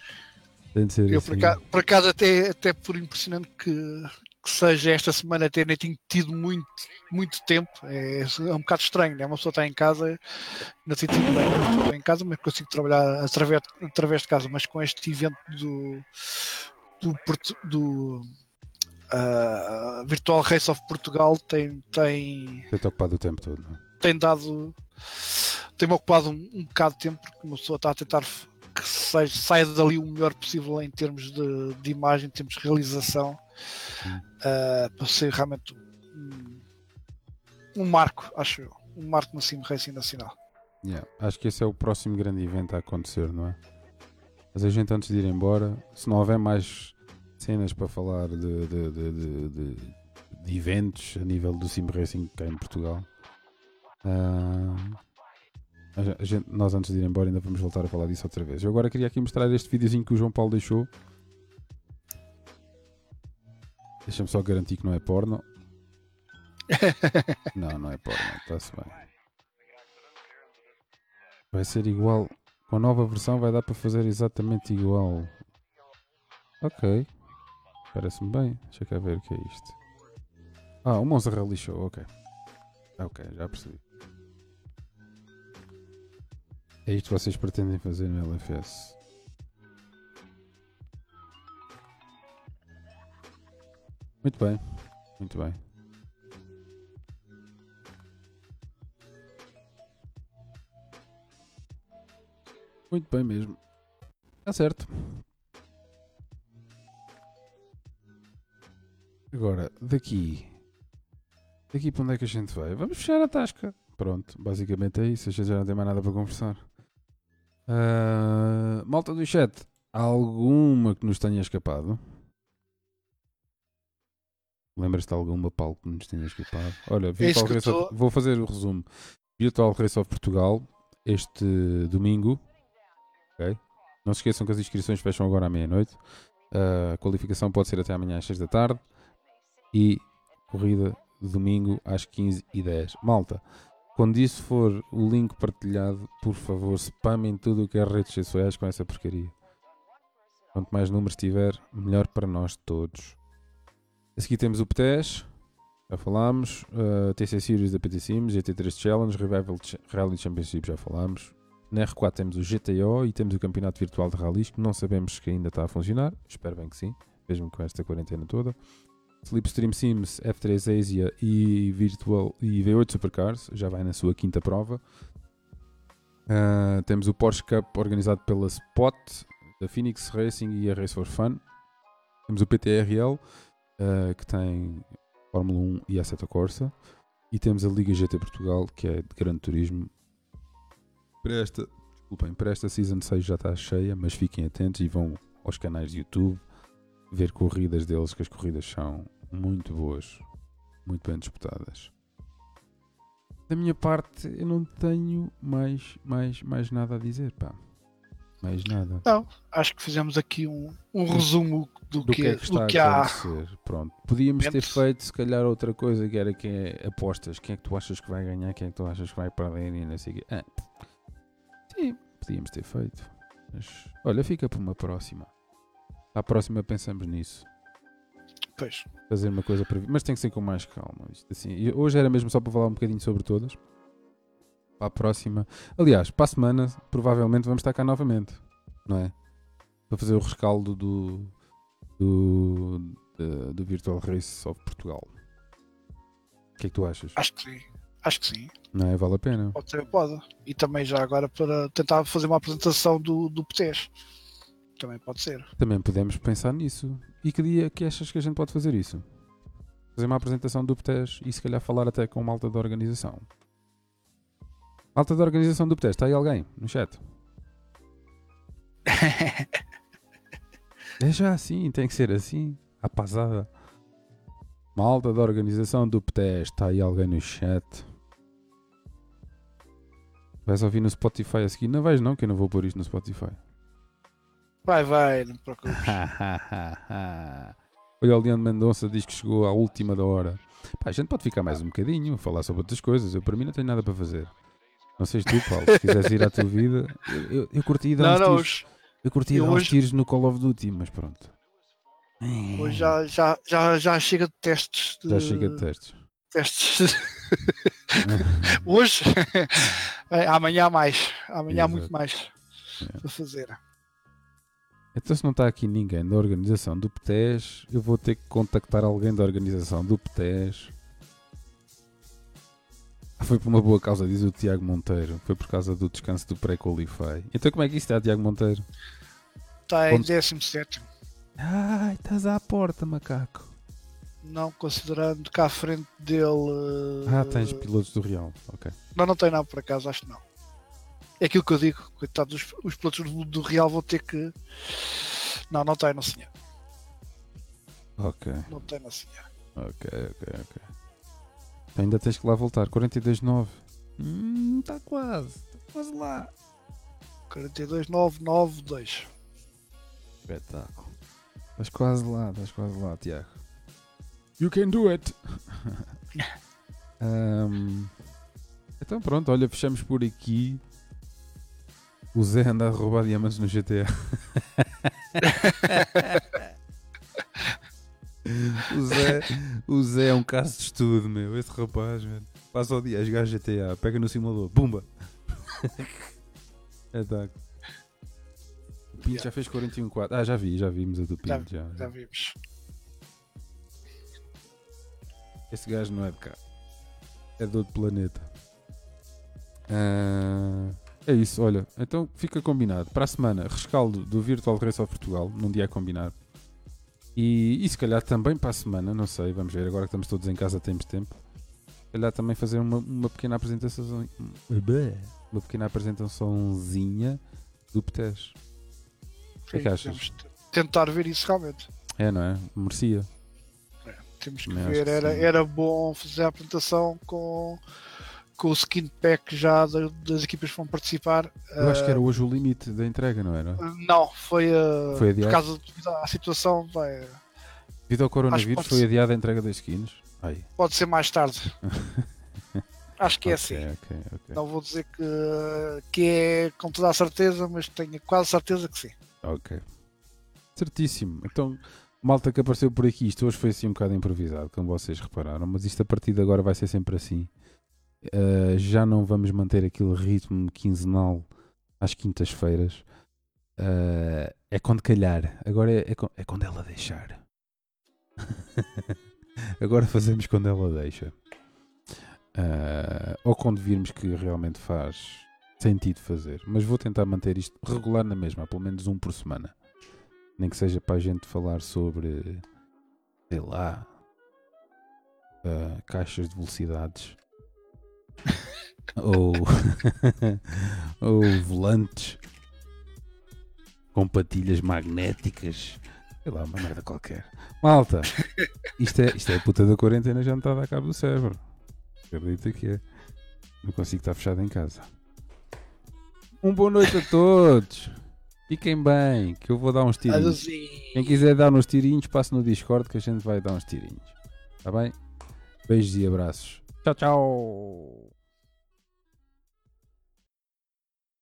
Speaker 1: Tem de ser
Speaker 2: Eu,
Speaker 1: assim.
Speaker 2: por acaso, por acaso até, até por impressionante que, que seja esta semana, até nem tenho tido muito, muito tempo. É, é um bocado estranho, né? Uma pessoa está em casa, não sei bem, não estou em casa, mas consigo trabalhar através, através de casa. Mas com este evento do, do, do ah, Virtual Race of Portugal, tem, tem,
Speaker 1: Tem-te ocupado o tempo todo, não é?
Speaker 2: tem dado tem-me ocupado um, um bocado de tempo porque uma pessoa está a tentar que seja, saia dali o melhor possível em termos de, de imagem, em termos de realização ah, para ser realmente um, um marco, acho eu, um marco no Sim Racing Nacional.
Speaker 1: Yeah, Acho que esse é o próximo grande evento a acontecer, não é? Mas a gente antes de ir embora, se não houver mais cenas para falar de, de, de, de, de- eventos a nível do Sim Racing cá em Portugal, a gente- nós antes de ir embora ainda vamos voltar a falar disso outra vez. Eu agora queria aqui mostrar este videozinho que o João Paulo deixou. Deixa-me só garantir que não é porno. <laughs> Não, não é porno, está-se bem. Vai ser igual. Com a nova versão vai dar para fazer exatamente igual. Ok. Parece-me bem. Deixa cá ver o que é isto. Ah, o Monza Rally Show, ok. Ok, já percebi. É isto que vocês pretendem fazer no LFS? Muito bem, muito bem. Muito bem mesmo. Está certo. Agora, daqui. Daqui para onde é que a gente vai? Vamos fechar a tasca. Pronto, basicamente é isso. A gente já não tem mais nada para conversar. Ah, malta do chat, há alguma que nos tenha escapado? Lembras-te de alguma, Paulo, que nos tenha escapado? Olha, Virtual Race of- vou fazer o resumo. Virtual Race of Portugal, este domingo. ok? Não se esqueçam que as inscrições fecham agora à meia-noite. Ah, a qualificação pode ser até amanhã às 6 da tarde. E corrida domingo às 15h10. Malta, quando isso for o link partilhado, por favor, spamem tudo o que é redes sociais com essa porcaria. Quanto mais números tiver, melhor para nós todos. A seguir temos o PTES, já falámos. uh, TC Series da PT Sims, GT3 Challenge, Revival Ch- Rally Championship, já falámos. Na R4 temos o GTO e temos o Campeonato Virtual de Rallys, que não sabemos se ainda está a funcionar. Espero bem que sim, mesmo com esta quarentena toda. Slipstream Sims, F3 Asia e, Virtual, e V8 Supercars, já vai na sua quinta prova. Ah, temos o Porsche Cup organizado pela Spot, da Phoenix Racing e a Race for Fun. Temos o PTRL, ah, que tem Fórmula 1 e Assetto Corsa. E temos a Liga GT Portugal, que é de grande turismo. Para esta, desculpem, para esta Season 6 já está cheia, mas fiquem atentos e vão aos canais de YouTube ver corridas deles, que as corridas são muito boas, muito bem disputadas. Da minha parte, eu não tenho mais, mais, mais nada a dizer, pá. Mais nada.
Speaker 2: Não, acho que fizemos aqui um, um resumo do,
Speaker 1: Do
Speaker 2: que,
Speaker 1: que é que está
Speaker 2: do que
Speaker 1: a
Speaker 2: há.
Speaker 1: Pronto. Podíamos ter feito, se calhar, outra coisa que era quem é apostas. Quem é que tu achas que vai ganhar, quem é que tu achas que vai perder e não sei o quê. Ah, sim, podíamos ter feito. Mas, olha, fica para uma próxima. À próxima pensamos nisso.
Speaker 2: Pois,
Speaker 1: fazer uma coisa prevista, mas tem que ser com mais calma. Isto assim, hoje era mesmo só para falar um bocadinho sobre todas. Para a próxima, aliás, para a semana, provavelmente vamos estar cá novamente, não é? Para fazer o rescaldo do do, da- do Virtual Race of Portugal. O que é que tu achas?
Speaker 2: acho que sim. Acho que sim.
Speaker 1: Não é? Vale a pena.
Speaker 2: Pode ser, pode. E também já agora para tentar fazer uma apresentação do, do PTES. Também pode ser.
Speaker 1: Também podemos pensar nisso. E que dia que achas que a gente pode fazer isso? Fazer uma apresentação do PTES e se calhar falar até com malta da organização. Malta da organização do PTES, está aí alguém no chat? <laughs> É já assim, tem que ser assim. Rapazada. Malta da organização do PTES, está aí alguém no chat? Vais ouvir no Spotify a seguir? Não vais não, que eu não vou pôr isto no Spotify.
Speaker 2: Vai, vai, não te preocupes. <laughs>
Speaker 1: Olha, o Leandro Mendonça diz que chegou à última da hora. Pá, a gente pode ficar mais um bocadinho, falar sobre outras coisas. Eu, para mim, não tenho nada para fazer. Não sei se tu, Paulo, se quiseres ir à tua vida. Eu, eu, eu curti dar
Speaker 2: Não,
Speaker 1: uns
Speaker 2: não,
Speaker 1: tiros, eu curti
Speaker 2: eu
Speaker 1: dar uns
Speaker 2: hoje-
Speaker 1: tiros no Call of Duty, mas pronto.
Speaker 2: hoje já, já, já, já chega de testes. De,
Speaker 1: Já chega de testes.
Speaker 2: testes. <laughs> hoje, <laughs> é, amanhã há mais. Amanhã há muito
Speaker 1: Exato.
Speaker 2: mais
Speaker 1: É.
Speaker 2: para fazer.
Speaker 1: Então, se não está aqui ninguém da organização do PTES, eu vou ter que contactar alguém da organização do PTES. Ah, Foi por uma boa causa, diz o Tiago Monteiro. Foi por causa do descanso do pré-qualify. Então, como é que isto está, Tiago Monteiro?
Speaker 2: Está em
Speaker 1: Ponto.
Speaker 2: 17.
Speaker 1: Ai, estás à porta, macaco.
Speaker 2: Não considerando que à frente dele.
Speaker 1: Ah, tens pilotos do Real. Ok.
Speaker 2: Não, não tem não, por acaso, acho que não. É aquilo que eu digo, coitado, os, os pilotos do, do Real vão ter que. Não, não tem, não senhor.
Speaker 1: Ok,
Speaker 2: Não tem, não senhor.
Speaker 1: ok, ok, ok. Ainda tens que lá voltar. 42,9. Hum, está quase. Está quase lá.
Speaker 2: 42992.
Speaker 1: Espetáculo. Estás quase lá, estás quase lá, Tiago. You can do it! <laughs> Ahm, então pronto, olha, fechamos por aqui. O Zé anda a roubar diamantes no GTA. <laughs> o, Zé, o Zé é um caso de estudo, meu. Esse rapaz, meu. Passa o dia a jogar GTA, pega no simulador, pumba! <laughs> É tá. O Pinto já fez 41-4. Ah, já vi, já vimos a do
Speaker 2: Já-
Speaker 1: Pinto. Já,
Speaker 2: Já vimos.
Speaker 1: Esse gajo não é de cá. É de outro planeta. Ah, é isso, olha. Então fica combinado. Para a semana, rescaldo do Virtual Race of Portugal, num dia a combinar. E, e se calhar também para a semana, não sei, vamos ver. Agora que estamos todos em casa, temos tempo. Se calhar também fazer uma, uma pequena apresentação. Uma pequena apresentaçãozinha do PTES. O que é que achas?
Speaker 2: tentar ver isso realmente.
Speaker 1: É, não é? Merecia.
Speaker 2: Temos que
Speaker 1: Também
Speaker 2: ver,
Speaker 1: que
Speaker 2: era,
Speaker 1: sim.
Speaker 2: era bom fazer a apresentação com, com o skin pack já da- das equipas que vão participar.
Speaker 1: Eu acho que era
Speaker 2: Ah,
Speaker 1: hoje o limite da entrega, não era?
Speaker 2: Não, foi, ah,
Speaker 1: Foi
Speaker 2: por
Speaker 1: adiado?
Speaker 2: causa devido à situação, vai,
Speaker 1: Devido ao coronavírus, foi adiada a entrega das skins. Ai.
Speaker 2: pode ser mais tarde. <laughs> acho que é
Speaker 1: Ok,
Speaker 2: assim.
Speaker 1: ok, ok.
Speaker 2: Não vou dizer que, que é com toda a certeza, mas tenho quase certeza que sim.
Speaker 1: Ok. Certíssimo. Então, malta que apareceu por aqui, isto hoje foi assim um bocado improvisado, como vocês repararam, mas isto a partir de agora vai ser sempre assim. Uh, já não vamos manter aquele ritmo quinzenal às quintas-feiras. Uh, é quando calhar. Agora é, é, é quando ela deixar. <laughs> agora fazemos quando ela deixa. Uh, ou quando virmos que realmente faz sentido fazer. Mas vou tentar manter isto regular na mesma, pelo menos um por semana. Nem que seja para a gente falar sobre, sei lá, uh, caixas de velocidades. Ou, <laughs> ou volantes com patilhas magnéticas. Sei lá, uma merda qualquer. Malta, isto é, isto é a puta da quarentena, já me está a dar cabo do cérebro. Acredita que é. Não consigo estar fechado em casa. Um boa noite a todos. Fiquem bem, que eu vou dar uns tirinhos. Quem quiser dar uns tirinhos, passe no Discord que a gente vai dar uns tirinhos. Tá bem? Beijos e abraços. Tchau, tchau.